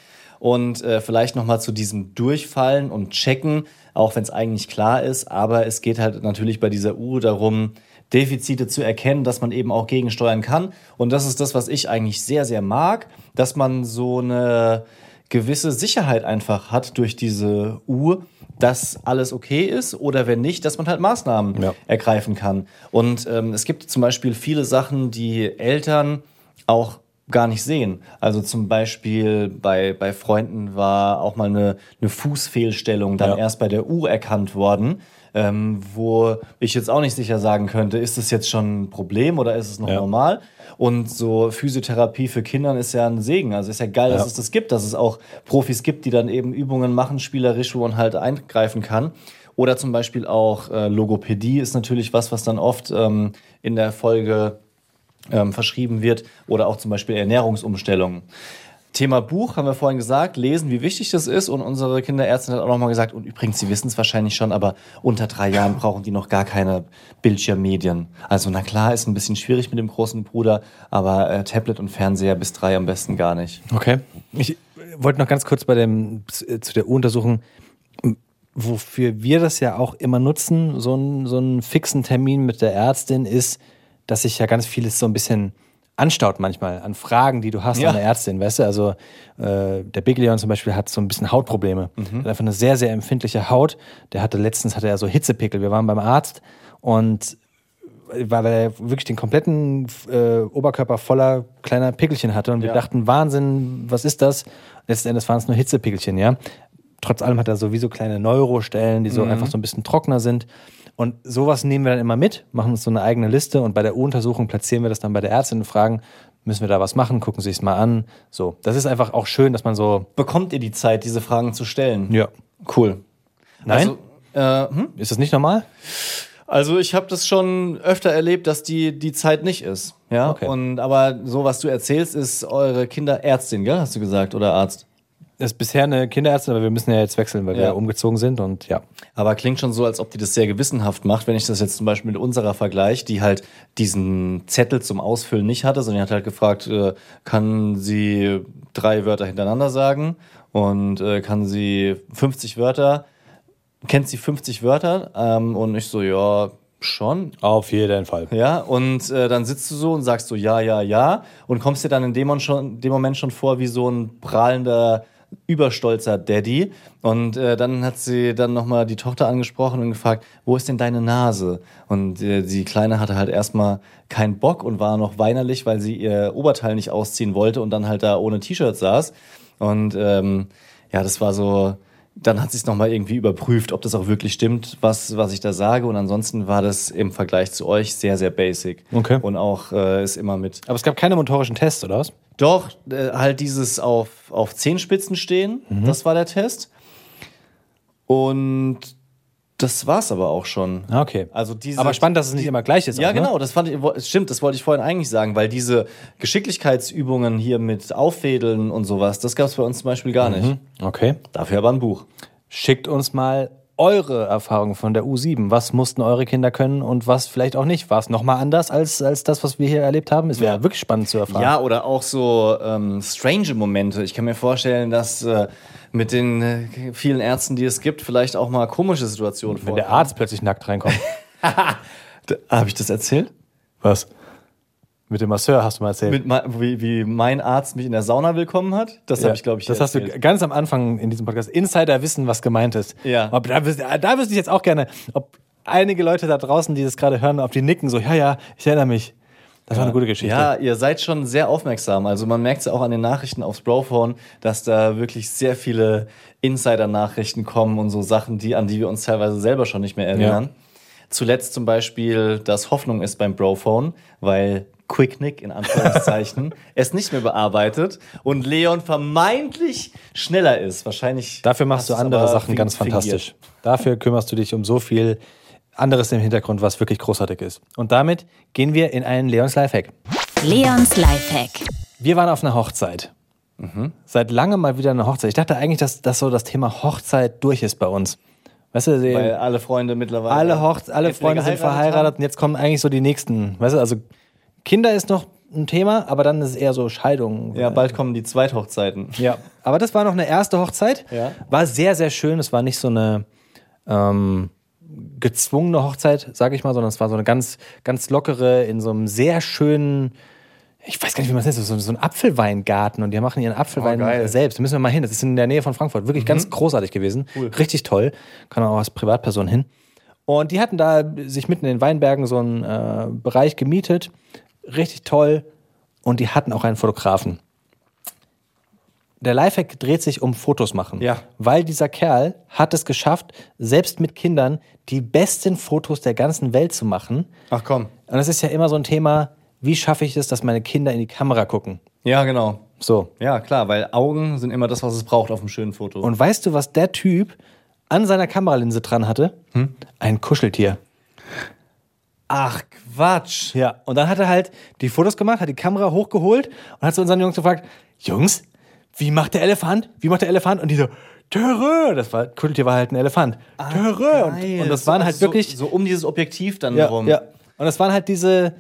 Und äh, vielleicht nochmal zu diesem Durchfallen und Checken, auch wenn es eigentlich klar ist, aber es geht halt natürlich bei dieser U darum, Defizite zu erkennen, dass man eben auch gegensteuern kann. Und das ist das, was ich eigentlich sehr, sehr mag, dass man so eine gewisse Sicherheit einfach hat durch diese Uhr, dass alles okay ist oder wenn nicht, dass man halt Maßnahmen Ja. ergreifen kann. Und ähm, es gibt zum Beispiel viele Sachen, die Eltern auch gar nicht sehen. Also zum Beispiel bei, bei Freunden war auch mal eine, eine Fußfehlstellung dann Ja. erst bei der U erkannt worden, ähm, wo ich jetzt auch nicht sicher sagen könnte, ist das jetzt schon ein Problem oder ist es noch Ja. normal? Und so Physiotherapie für Kindern ist ja ein Segen. Also ist ja geil, dass Ja. es das gibt, dass es auch Profis gibt, die dann eben Übungen machen, spielerisch, wo man halt eingreifen kann. Oder zum Beispiel auch äh, Logopädie ist natürlich was, was dann oft ähm, in der Folge ähm, verschrieben wird. Oder auch zum Beispiel Ernährungsumstellungen. Thema Buch haben wir vorhin gesagt, lesen, wie wichtig das ist. Und unsere Kinderärztin hat auch nochmal gesagt, und übrigens, Sie wissen es wahrscheinlich schon, aber unter drei Jahren brauchen die noch gar keine Bildschirmmedien. Also na klar, ist ein bisschen schwierig mit dem großen Bruder, aber äh, Tablet und Fernseher bis drei am besten gar nicht. Okay. Ich äh, wollte noch ganz kurz bei dem, äh, zu der U-Untersuchung, wofür wir das ja auch immer nutzen, so einen, so einen fixen Termin mit der Ärztin, ist, dass sich ja ganz vieles so ein bisschen anstaut manchmal an Fragen, die du hast Ja. an der Ärztin, weißt du? Also äh, der Big Leon zum Beispiel hat so ein bisschen Hautprobleme. Mhm. Hat einfach eine sehr, sehr empfindliche Haut. Der hatte letztens hatte er so Hitzepickel. Wir waren beim Arzt und weil er wirklich den kompletten äh, Oberkörper voller kleiner Pickelchen hatte und wir Ja. dachten, Wahnsinn, was ist das? Letzten Endes waren es nur Hitzepickelchen, ja. Trotz allem hat er sowieso kleine Neurostellen, die so Mhm. einfach so ein bisschen trockener sind. Und sowas nehmen wir dann immer mit, machen uns so eine eigene Liste und bei der U-Untersuchung platzieren wir das dann bei der Ärztin und fragen, müssen wir da was machen, gucken Sie es mal an. So, das ist einfach auch schön, dass man so, Bekommt ihr die Zeit, diese Fragen zu stellen? ja. Cool. Nein? Also, äh, hm? Ist das nicht normal? Also ich habe das schon öfter erlebt, dass die die Zeit nicht ist. Ja. Okay. Und aber so was du erzählst, ist eure Kinderärztin, gell? Hast du gesagt oder Arzt? Das ist bisher eine Kinderärztin, aber wir müssen ja jetzt wechseln, weil Ja. wir umgezogen sind und ja. Aber klingt schon so, als ob die das sehr gewissenhaft macht, wenn ich das jetzt zum Beispiel mit unserer vergleiche, die halt diesen Zettel zum Ausfüllen nicht hatte, sondern die hat halt gefragt, äh, kann sie drei Wörter hintereinander sagen und äh, kann sie 50 Wörter, kennt sie 50 Wörter? Ähm, und ich so, ja, schon. Auf jeden Fall. Ja, und äh, dann sitzt du so und sagst so ja, ja, ja und kommst dir dann in dem, schon, dem Moment schon vor wie so ein prahlender, überstolzer Daddy. Und äh, dann hat sie dann nochmal die Tochter angesprochen und gefragt, wo ist denn deine Nase? Und äh, die Kleine hatte halt erstmal keinen Bock und war noch weinerlich, weil sie ihr Oberteil nicht ausziehen wollte und dann halt da ohne T-Shirt saß. Und ähm, ja, das war so, dann hat sie es nochmal irgendwie überprüft, ob das auch wirklich stimmt, was, was ich da sage. Und ansonsten war das im Vergleich zu euch sehr, sehr basic. Okay. Und auch äh, ist immer mit. Aber es gab keine motorischen Tests, oder was? Doch, äh, halt dieses auf, auf Zehenspitzen stehen, Mhm. das war der Test. Und das war's aber auch schon. Ah, Okay. Also diese, Aber spannend, dass es nicht immer gleich ist. Ja, auch, ne? genau, das fand ich, stimmt, das wollte ich vorhin eigentlich sagen, weil diese Geschicklichkeitsübungen hier mit Auffädeln und sowas, das gab's bei uns zum Beispiel gar nicht. Okay. Dafür aber ein Buch. Schickt uns mal eure Erfahrungen von der U7. Was mussten eure Kinder können und was vielleicht auch nicht? War es nochmal anders als, als das, was wir hier erlebt haben? Es wäre Ja. wirklich spannend zu erfahren. Ja, oder auch so ähm, strange Momente. Ich kann mir vorstellen, dass äh, mit den äh, vielen Ärzten, die es gibt, vielleicht auch mal komische Situationen Wenn der Arzt plötzlich nackt reinkommt. Habe ich das erzählt? was? Mit dem Masseur hast du mal erzählt. Mit, wie, wie mein Arzt mich in der Sauna willkommen hat? Das Ja, habe ich, glaube ich, Das hast du erzählt. ganz am Anfang in diesem Podcast. Insider wissen, was gemeint ist. Ja. Aber da, da wüsste ich jetzt auch gerne, ob einige Leute da draußen, die das gerade hören, ob die nicken, so, ja, ja, ich erinnere mich. Das war eine gute Geschichte. Ja, ihr seid schon sehr aufmerksam. Also man merkt es ja auch an den Nachrichten aufs Brophone, dass da wirklich sehr viele Insider-Nachrichten kommen und so Sachen, die, an die wir uns teilweise selber schon nicht mehr erinnern. Zuletzt zum Beispiel, dass Hoffnung ist beim Brophone, weil Quicknick in Anführungszeichen es nicht mehr bearbeitet und Leon vermeintlich schneller ist. Wahrscheinlich. Dafür machst du andere Sachen ganz fingiert. fantastisch. Dafür kümmerst du dich um so viel anderes im Hintergrund, was wirklich großartig ist. Und damit gehen wir in einen Leons Lifehack. Leons Lifehack. Wir waren auf einer Hochzeit. Mhm. Seit langem mal wieder eine Hochzeit. Ich dachte eigentlich, dass, dass so das Thema Hochzeit durch ist bei uns. Weißt du, Weil alle Freunde mittlerweile. alle, Hoch alle Freunde sind verheiratet haben. und jetzt kommen eigentlich so die nächsten. Weißt du, also Kinder ist noch ein Thema, aber dann ist es eher so Scheidung. Ja, bald kommen die Zweithochzeiten. Ja, aber das war noch eine erste Hochzeit. Ja. War sehr, sehr schön. Es war nicht so eine ähm, gezwungene Hochzeit, sage ich mal, sondern es war so eine ganz, ganz lockere, in so einem sehr schönen, ich weiß gar nicht, wie man es nennt, so, so ein Apfelweingarten und die machen ihren Apfelwein Oh. Mhm. selbst. Da müssen wir mal hin. Das ist in der Nähe von Frankfurt. Wirklich ganz großartig gewesen. Richtig toll. Kann auch als Privatperson hin. Und die hatten da sich mitten in den Weinbergen so einen äh, Bereich gemietet. Richtig toll. Und die hatten auch einen Fotografen der Lifehack dreht sich um Fotos machen. Ja. Weil dieser Kerl hat es geschafft, selbst mit Kindern die besten Fotos der ganzen Welt zu machen. Ach komm. Und das ist ja immer so ein Thema, wie schaffe ich es, dass meine Kinder in die Kamera gucken? Ja, genau. So. Ja, klar, weil Augen sind immer das, was es braucht auf einem schönen Foto. Und weißt du, was der Typ an seiner Kameralinse dran hatte? Ein Kuscheltier. Ach, Quatsch. Ja. Und dann hat er halt die Fotos gemacht, hat die Kamera hochgeholt und hat zu unseren Jungs gefragt, Jungs, wie macht der Elefant? Wie macht der Elefant? Und die so, Törö. Das war, Kuscheltier war halt ein Elefant. Törö. Und, und das waren halt so, wirklich. So um dieses Objektiv dann Ja, rum. ja. Und das waren halt diese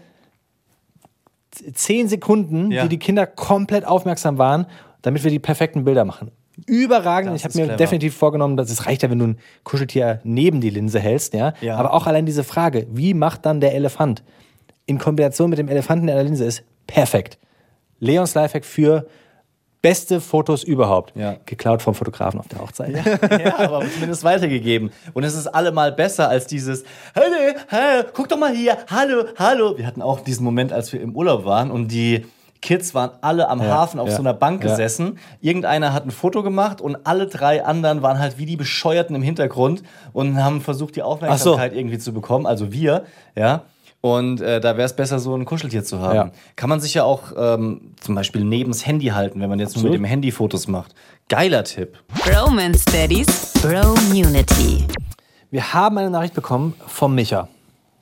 zehn Sekunden, Ja. die die Kinder komplett aufmerksam waren, damit wir die perfekten Bilder machen. Überragend. Das ich habe mir clever. definitiv vorgenommen, dass es reicht ja, wenn du ein Kuscheltier neben die Linse hältst, ja? Ja. Aber auch allein diese Frage, wie macht dann der Elefant in Kombination mit dem Elefanten in der Linse ist perfekt. Leons Lifehack für beste Fotos überhaupt. Ja. Geklaut vom Fotografen auf der Hochzeit. ja, aber zumindest weitergegeben. Und es ist allemal besser als dieses, hallo, hallo, guck doch mal hier, hallo, hallo. Wir hatten auch diesen Moment, als wir im Urlaub waren und die Kids waren alle am Hafen auf ja, so einer Bank ja. gesessen. Irgendeiner hat ein Foto gemacht und alle drei anderen waren halt wie die Bescheuerten im Hintergrund und haben versucht, die Aufmerksamkeit irgendwie zu bekommen. Also wir, ja. Und äh, da wäre es besser, so ein Kuscheltier zu haben. Ja. Kann man sich ja auch ähm, zum Beispiel neben das Handy halten, wenn man jetzt nur mit dem Handy Fotos macht. Geiler Tipp. Bromance Daddies Bromunity. Wir haben eine Nachricht bekommen vom Micha.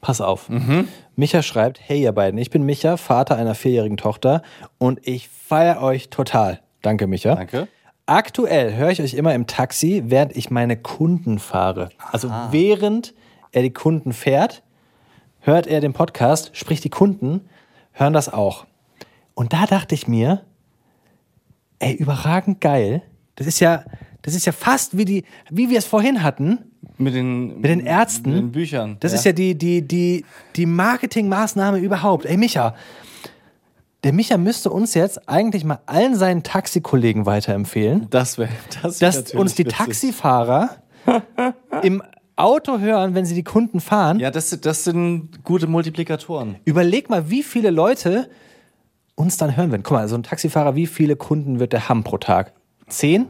Pass auf. Mhm. Micha schreibt: Hey, ihr beiden, ich bin Micha, Vater einer vierjährigen Tochter und ich feiere euch total. Danke, Micha. Danke. Aktuell höre ich euch immer im Taxi, während ich meine Kunden fahre. Also während er die Kunden fährt, hört er den Podcast, sprich die Kunden hören das auch. Und da dachte ich mir, ey, überragend geil. Das ist ja, das ist ja fast wie die, wie wir es vorhin hatten, Mit den, mit den Ärzten. Mit den Büchern. Das ist ja die, die, die, die Marketingmaßnahme überhaupt. Ey, Micha, der Micha müsste uns jetzt eigentlich mal allen seinen Taxikollegen weiterempfehlen, Das wäre das wär dass uns die witzig. Taxifahrer im Auto hören, wenn sie die Kunden fahren. Ja, das, das sind gute Multiplikatoren. Überleg mal, wie viele Leute uns dann hören werden. Guck mal, so ein Taxifahrer, wie viele Kunden wird der haben pro Tag? Zehn?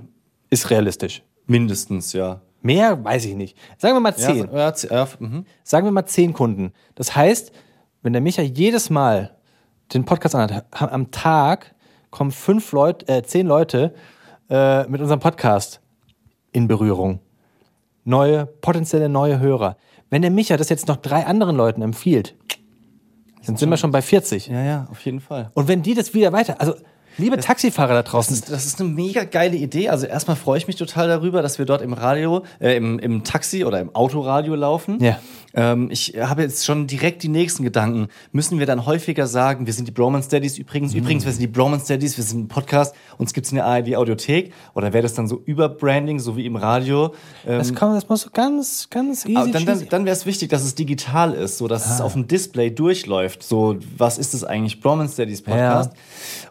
Ist realistisch. Mindestens, ja. Mehr weiß ich nicht. Sagen wir mal zehn. Ja, ja, mhm. sagen wir mal zehn Kunden. Das heißt, wenn der Micha jedes Mal den Podcast anhat, ha- am Tag kommen fünf Leute, äh, zehn Leute äh, mit unserem Podcast in Berührung. Neue, potenzielle neue Hörer. Wenn der Micha das jetzt noch drei anderen Leuten empfiehlt, dann sind wir schon bei 40. Ja, ja, auf jeden Fall. Und wenn die das wieder weiter, also liebe Taxifahrer da draußen, Das ist eine mega geile Idee. Also erstmal freue ich mich total darüber, dass wir dort im Radio, äh, im, im Taxi oder im Autoradio laufen. Ja. Ähm, ich habe jetzt schon direkt die nächsten Gedanken. Müssen wir dann häufiger sagen, wir sind die Bromance Daddies übrigens, übrigens, wir sind die Bromance Daddies, wir sind ein Podcast, uns gibt's in der ARD Audiothek. Oder wäre das dann so Überbranding, so wie im Radio? Ähm, das, kann, das muss so ganz, ganz easy aber dann, dann, dann wäre es wichtig, dass es digital ist, so dass es auf dem Display durchläuft. So, was ist es eigentlich? Bromance Daddies Podcast.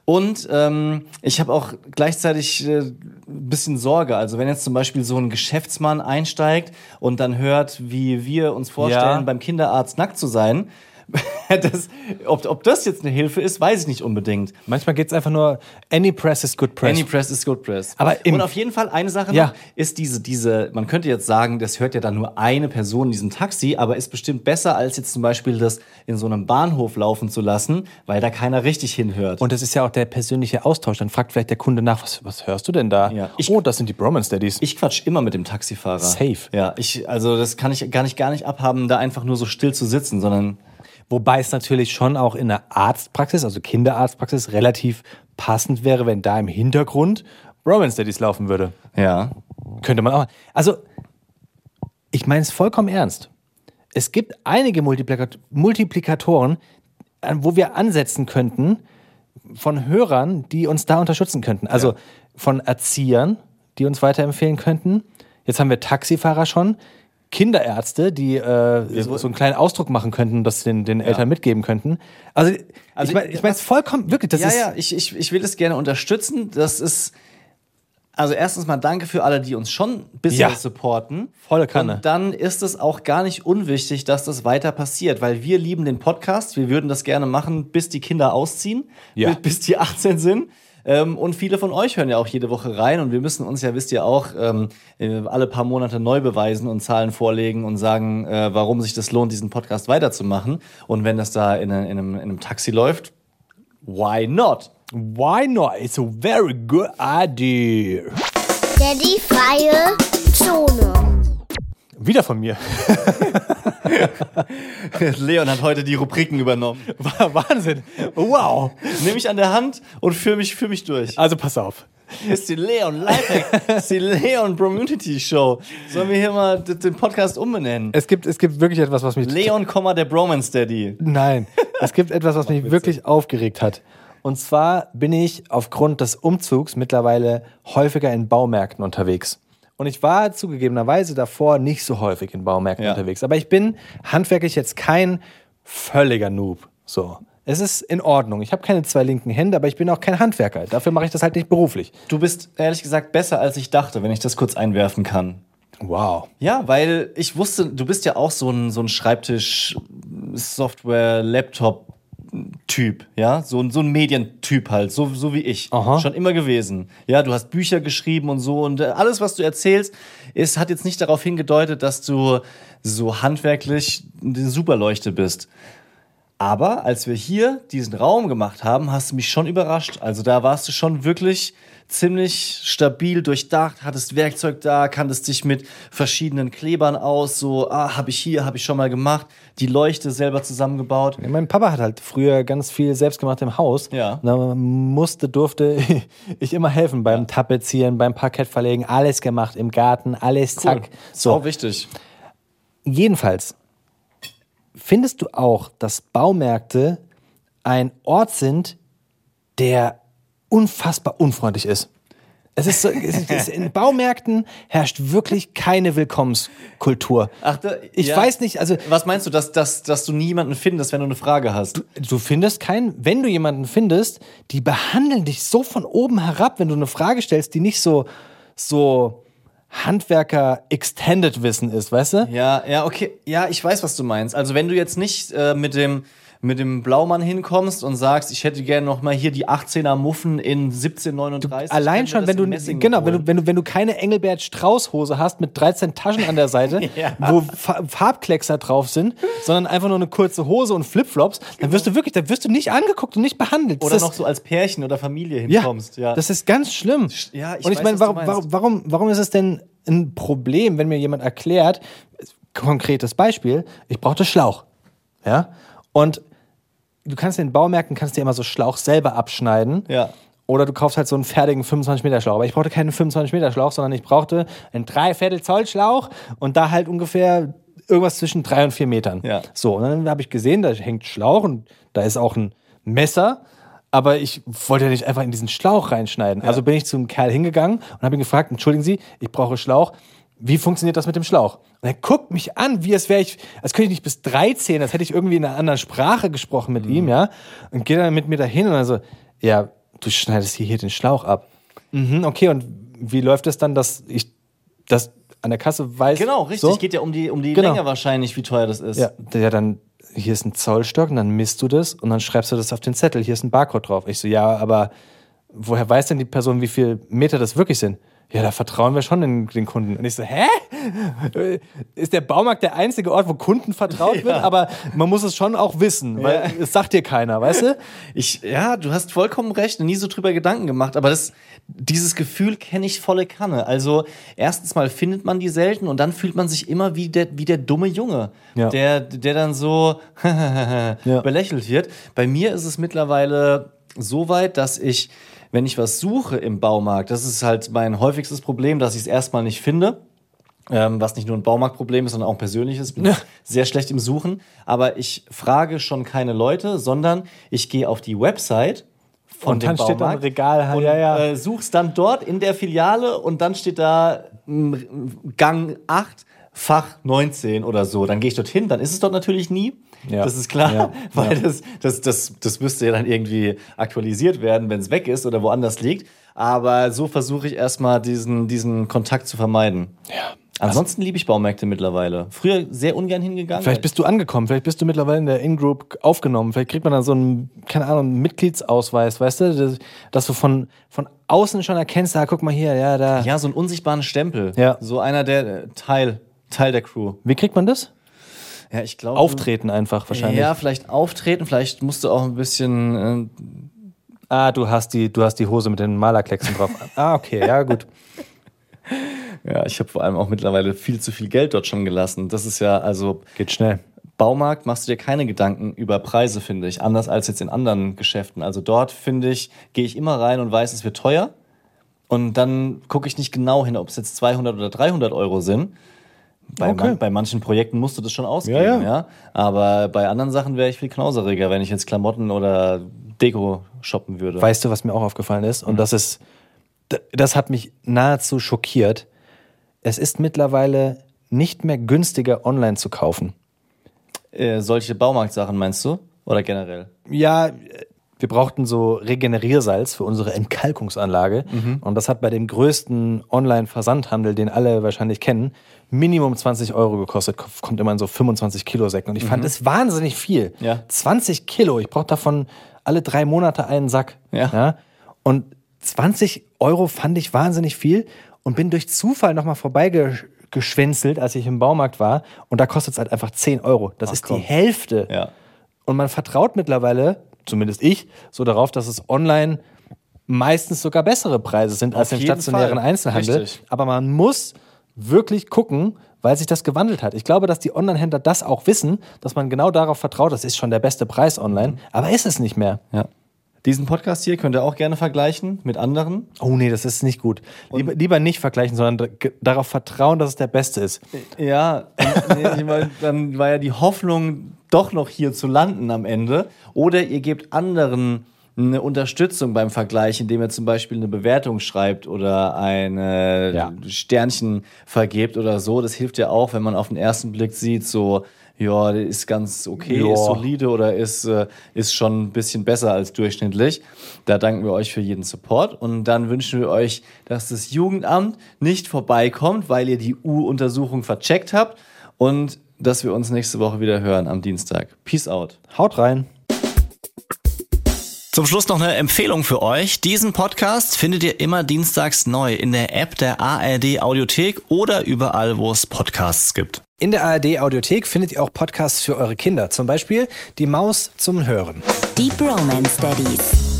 Und ähm, ich habe auch gleichzeitig äh, ein bisschen Sorge. Also wenn jetzt zum Beispiel so ein Geschäftsmann einsteigt und dann hört, wie wir uns vorstellen, Ja. beim Kinderarzt nackt zu sein, das, ob, ob das jetzt eine Hilfe ist, weiß ich nicht unbedingt. Manchmal geht es einfach nur, any press is good press. Any press is good press. Aber im- und auf jeden Fall eine Sache Ja. noch ist diese, diese, man könnte jetzt sagen, das hört ja dann nur eine Person in diesem Taxi, aber ist bestimmt besser, als jetzt zum Beispiel das in so einem Bahnhof laufen zu lassen, weil da keiner richtig hinhört. Und das ist ja auch der persönliche Austausch. Dann fragt vielleicht der Kunde nach, was, was hörst du denn da? Ja. Ich- oh, das sind die Bromance Daddies. ich quatsch immer mit dem Taxifahrer. Safe. Ja, ich, also das kann ich gar nicht, gar nicht abhaben, da einfach nur so still zu sitzen, sondern Wobei es natürlich schon auch in der Arztpraxis, also Kinderarztpraxis, relativ passend wäre, wenn da im Hintergrund Bromance Daddies laufen würde. ja. Könnte man auch. Also, ich meine es vollkommen ernst. Es gibt einige Multiplikat Multiplikatoren, an- wo wir ansetzen könnten von Hörern, die uns da unterstützen könnten. Also von Erziehern, die uns weiterempfehlen könnten. Jetzt haben wir Taxifahrer schon. Kinderärzte, die äh, so, so einen kleinen Ausdruck machen könnten das den, den Eltern mitgeben könnten. Also, Also ich meine ich mein, es vollkommen, wirklich, das ja, ist. ja, ich, ich, ich will es gerne unterstützen. Das ist, also erstens mal danke für alle, die uns schon bisher Ja. supporten. Volle Kanne. Und dann ist es auch gar nicht unwichtig, dass das weiter passiert, weil wir lieben den Podcast. Wir würden das gerne machen, bis die Kinder ausziehen, Ja. bis, bis die 18 sind. Ähm, und viele von euch hören ja auch jede Woche rein und wir müssen uns ja, wisst ihr auch, ähm, äh, alle paar Monate neu beweisen und Zahlen vorlegen und sagen, äh, warum sich das lohnt, diesen Podcast weiterzumachen. Und wenn das da in, in, einem, in einem Taxi läuft, why not? Why not? It's a very good idea. Daddy freie Zone. Wieder von mir. Leon hat heute die Rubriken übernommen. Wahnsinn. Wow. Nimm mich an der Hand und führ mich, führ mich durch. Also pass auf. Ist die Leon Lifehack, ist die Leon Bromunity Show. Sollen wir hier mal den Podcast umbenennen? Es gibt, es gibt wirklich etwas, was mich. Leon, der Bromance Daddy. Nein. Es gibt etwas, was mich wirklich aufgeregt hat. Und zwar bin ich aufgrund des Umzugs mittlerweile häufiger in Baumärkten unterwegs. Und ich war zugegebenerweise davor nicht so häufig in Baumärkten Ja. unterwegs. Aber ich bin handwerklich jetzt kein völliger Noob. So. Es ist in Ordnung. Ich habe keine zwei linken Hände, aber ich bin auch kein Handwerker. Dafür mache ich das halt nicht beruflich. Du bist ehrlich gesagt besser, als ich dachte, wenn ich das kurz einwerfen kann. Wow. Ja, weil ich wusste, du bist ja auch so ein, so ein Schreibtisch-Software-Laptop-Typ, ja? So, ein- so ein Medientyp halt, so, so wie ich. Aha. Schon immer gewesen. Ja, du hast Bücher geschrieben und so und äh, alles, was du erzählst, ist, hat jetzt nicht darauf hingedeutet, dass du so handwerklich eine Superleuchte bist. Aber als wir hier diesen Raum gemacht haben, hast du mich schon überrascht. Also da warst du schon wirklich ziemlich stabil durchdacht, hattest Werkzeug da, kanntest dich mit verschiedenen Klebern aus, so, ah, habe ich hier, habe ich schon mal gemacht, die Leuchte selber zusammengebaut. Mein Papa hat halt früher ganz viel selbst gemacht im Haus. Ja. Da musste, durfte ich immer helfen beim Tapezieren, beim Parkett verlegen, alles gemacht im Garten, alles zack. So So, wichtig. jedenfalls findest du auch, dass Baumärkte ein Ort sind, der unfassbar unfreundlich ist. Es ist so, es ist, in Baumärkten herrscht wirklich keine Willkommenskultur. Ach, da, ich ja. weiß nicht, also Was meinst du, dass, dass, dass du niemanden findest, wenn du eine Frage hast? Du findest keinen, wenn du jemanden findest, die behandeln dich so von oben herab, wenn du eine Frage stellst, die nicht so, so Handwerker-Extended-Wissen ist, weißt du? Ja, ja, okay. Ja, ich weiß, was du meinst. Also wenn du jetzt nicht äh, mit dem mit dem Blaumann hinkommst und sagst, ich hätte gerne noch mal hier die 18er Muffen in 1739. Allein Können wir schon, wenn du, genau, wenn du, wenn du, wenn du keine Engelbert Strauß Hose hast mit 13 Taschen an der Seite, Ja. wo Fa Farbkleckser drauf sind, sondern einfach nur eine kurze Hose und Flipflops, dann wirst du wirklich, dann wirst du nicht angeguckt und nicht behandelt. oder das noch so als Pärchen oder Familie ja, hinkommst. Ja, das ist ganz schlimm. Ja, ich und ich weiß, meine, du warum, warum, warum ist es denn ein Problem, wenn mir jemand erklärt, konkretes Beispiel, ich brauchte Schlauch. Ja? Und du kannst in den Baumärkten kannst dir immer so Schlauch selber abschneiden. Ja. Oder du kaufst halt so einen fertigen 25 Meter Schlauch. Aber ich brauchte keinen 25 Meter Schlauch, sondern ich brauchte einen Dreiviertel Zoll Schlauch und da halt ungefähr irgendwas zwischen drei und vier Metern. Ja. So, und dann habe ich gesehen, da hängt Schlauch und da ist auch ein Messer. Aber ich wollte ja nicht einfach in diesen Schlauch reinschneiden. Also bin ich zum Kerl hingegangen und habe ihn gefragt, entschuldigen Sie, ich brauche Schlauch. Wie funktioniert das mit dem Schlauch? Und er guckt mich an, wie es wäre ich, als könnte ich nicht bis drei zählen, als hätte ich irgendwie in einer anderen Sprache gesprochen mit ihm, ja. Und geht dann mit mir dahin und dann so, ja, du schneidest hier, hier den Schlauch ab. Mhm, okay, und wie läuft es dann, dass ich das an der Kasse weiß? Genau, richtig. So? Geht ja um die, um die Genau. Länge wahrscheinlich, wie teuer das ist. Ja, ja, dann hier ist ein Zollstock und dann misst du das und dann schreibst du das auf den Zettel. Hier ist ein Barcode drauf. Ich so, ja, aber woher weiß denn die Person, wie viel Meter das wirklich sind? Ja, da vertrauen wir schon den, den Kunden. Und ich so, hä? Ist der Baumarkt der einzige Ort, wo Kunden vertraut wird? Aber man muss es schon auch wissen, weil es sagt dir keiner, weißt du? Ich, ja, du hast vollkommen recht, nie so drüber Gedanken gemacht, aber das, dieses Gefühl kenne ich volle Kanne. Also, erstens mal findet man die selten und dann fühlt man sich immer wie der, wie der dumme Junge, Ja. der, der dann so belächelt wird. Bei mir ist es mittlerweile so weit, dass ich, wenn ich was suche im Baumarkt, das ist halt mein häufigstes Problem, dass ich es erstmal nicht finde. Ähm, was nicht nur ein Baumarktproblem ist, sondern auch ein persönliches. Bin sehr schlecht im Suchen. Aber ich frage schon keine Leute, sondern ich gehe auf die Website von Und dem dann steht da ein Baumarkt Regal, und ja, ja. Äh, suchst dann dort in der Filiale und dann steht da mm, Gang 8, Fach 19 oder so. Dann gehe ich dorthin, dann ist es dort natürlich nie. Ja. Das ist klar, Ja. weil Ja. Das, das, das, das müsste ja dann irgendwie aktualisiert werden, wenn es weg ist oder woanders liegt. Aber so versuche ich erstmal diesen, diesen Kontakt zu vermeiden. Ja. Ansonsten liebe ich Baumärkte mittlerweile. Früher sehr ungern hingegangen. Vielleicht bist du angekommen, vielleicht bist du mittlerweile in der In-Group aufgenommen, vielleicht kriegt man dann so einen, keine Ahnung, Mitgliedsausweis, weißt du, dass, du von, von außen schon erkennst, da guck mal hier, ja, da. ja, so einen unsichtbaren Stempel. Ja. So einer der äh, Teil, Teil der Crew. Wie kriegt man das? Ja, ich glaube. Auftreten einfach wahrscheinlich. Ja, vielleicht auftreten, vielleicht musst du auch ein bisschen. Ah, du hast die, du hast die Hose mit den Malerklecksen drauf. ah, okay, ja, gut. Äh, ja, ich habe vor allem auch mittlerweile viel zu viel Geld dort schon gelassen. Das ist ja, also Geht schnell. Baumarkt machst du dir keine Gedanken über Preise, finde ich. Anders als jetzt in anderen Geschäften. Also dort, finde ich, gehe ich immer rein und weiß, es wird teuer. Und dann gucke ich nicht genau hin, ob es jetzt 200 oder 300 Euro sind. Bei, Okay. man, bei manchen Projekten musst du das schon ausgeben, Ja, ja, ja. Aber bei anderen Sachen wäre ich viel knauseriger, wenn ich jetzt Klamotten oder Deko shoppen würde. Weißt du, was mir auch aufgefallen ist? Und das ist, das hat mich nahezu schockiert. Es ist mittlerweile nicht mehr günstiger, online zu kaufen. äh, solche Baumarktsachen meinst du? Oder generell? Ja, wir brauchten so Regeneriersalz für unsere Entkalkungsanlage. Und das hat bei dem größten Online-Versandhandel, den alle wahrscheinlich kennen, Minimum 20 Euro gekostet. Kommt immer in so 25 Kilo Säcken. Und ich fand das wahnsinnig viel. Ja. 20 Kilo. Ich brauche davon alle drei Monate einen Sack. Ja. Und 20 Euro fand ich wahnsinnig viel und bin durch Zufall nochmal vorbeigeschwänzelt, als ich im Baumarkt war. Und da kostet es halt einfach 10 Euro. Das Ach, ist komm. die Hälfte. Ja. Und man vertraut mittlerweile, zumindest ich, so darauf, dass es online meistens sogar bessere Preise sind als Auf im jeden stationären Fall. Einzelhandel. Richtig. Aber man muss wirklich gucken, weil sich das gewandelt hat. Ich glaube, dass die Online-Händler das auch wissen, dass man genau darauf vertraut, das ist schon der beste Preis online, aber ist es nicht mehr. Ja. Diesen Podcast hier könnt ihr auch gerne vergleichen mit anderen. Oh nee, das ist nicht gut. Lieber, lieber nicht vergleichen, sondern darauf vertrauen, dass es der beste ist. Ja, nee, ich mein, dann war ja die Hoffnung, doch noch hier zu landen am Ende. Oder ihr gebt anderen eine Unterstützung beim Vergleich, indem ihr zum Beispiel eine Bewertung schreibt oder eine Ja. Sternchen vergebt oder so. Das hilft ja auch, wenn man auf den ersten Blick sieht, so, ja, ist ganz okay, Ja. ist solide oder ist, äh, ist schon ein bisschen besser als durchschnittlich. Da danken wir euch für jeden Support und dann wünschen wir euch, dass das Jugendamt nicht vorbeikommt, weil ihr die U-Untersuchung vercheckt habt und dass wir uns nächste Woche wieder hören am Dienstag. Peace out. Haut rein. Zum Schluss noch eine Empfehlung für euch. Diesen Podcast findet ihr immer dienstags neu in der App der ARD Audiothek oder überall, wo es Podcasts gibt. In der ARD Audiothek findet ihr auch Podcasts für eure Kinder, zum Beispiel Die Maus zum Hören. Deep Romance Daddies.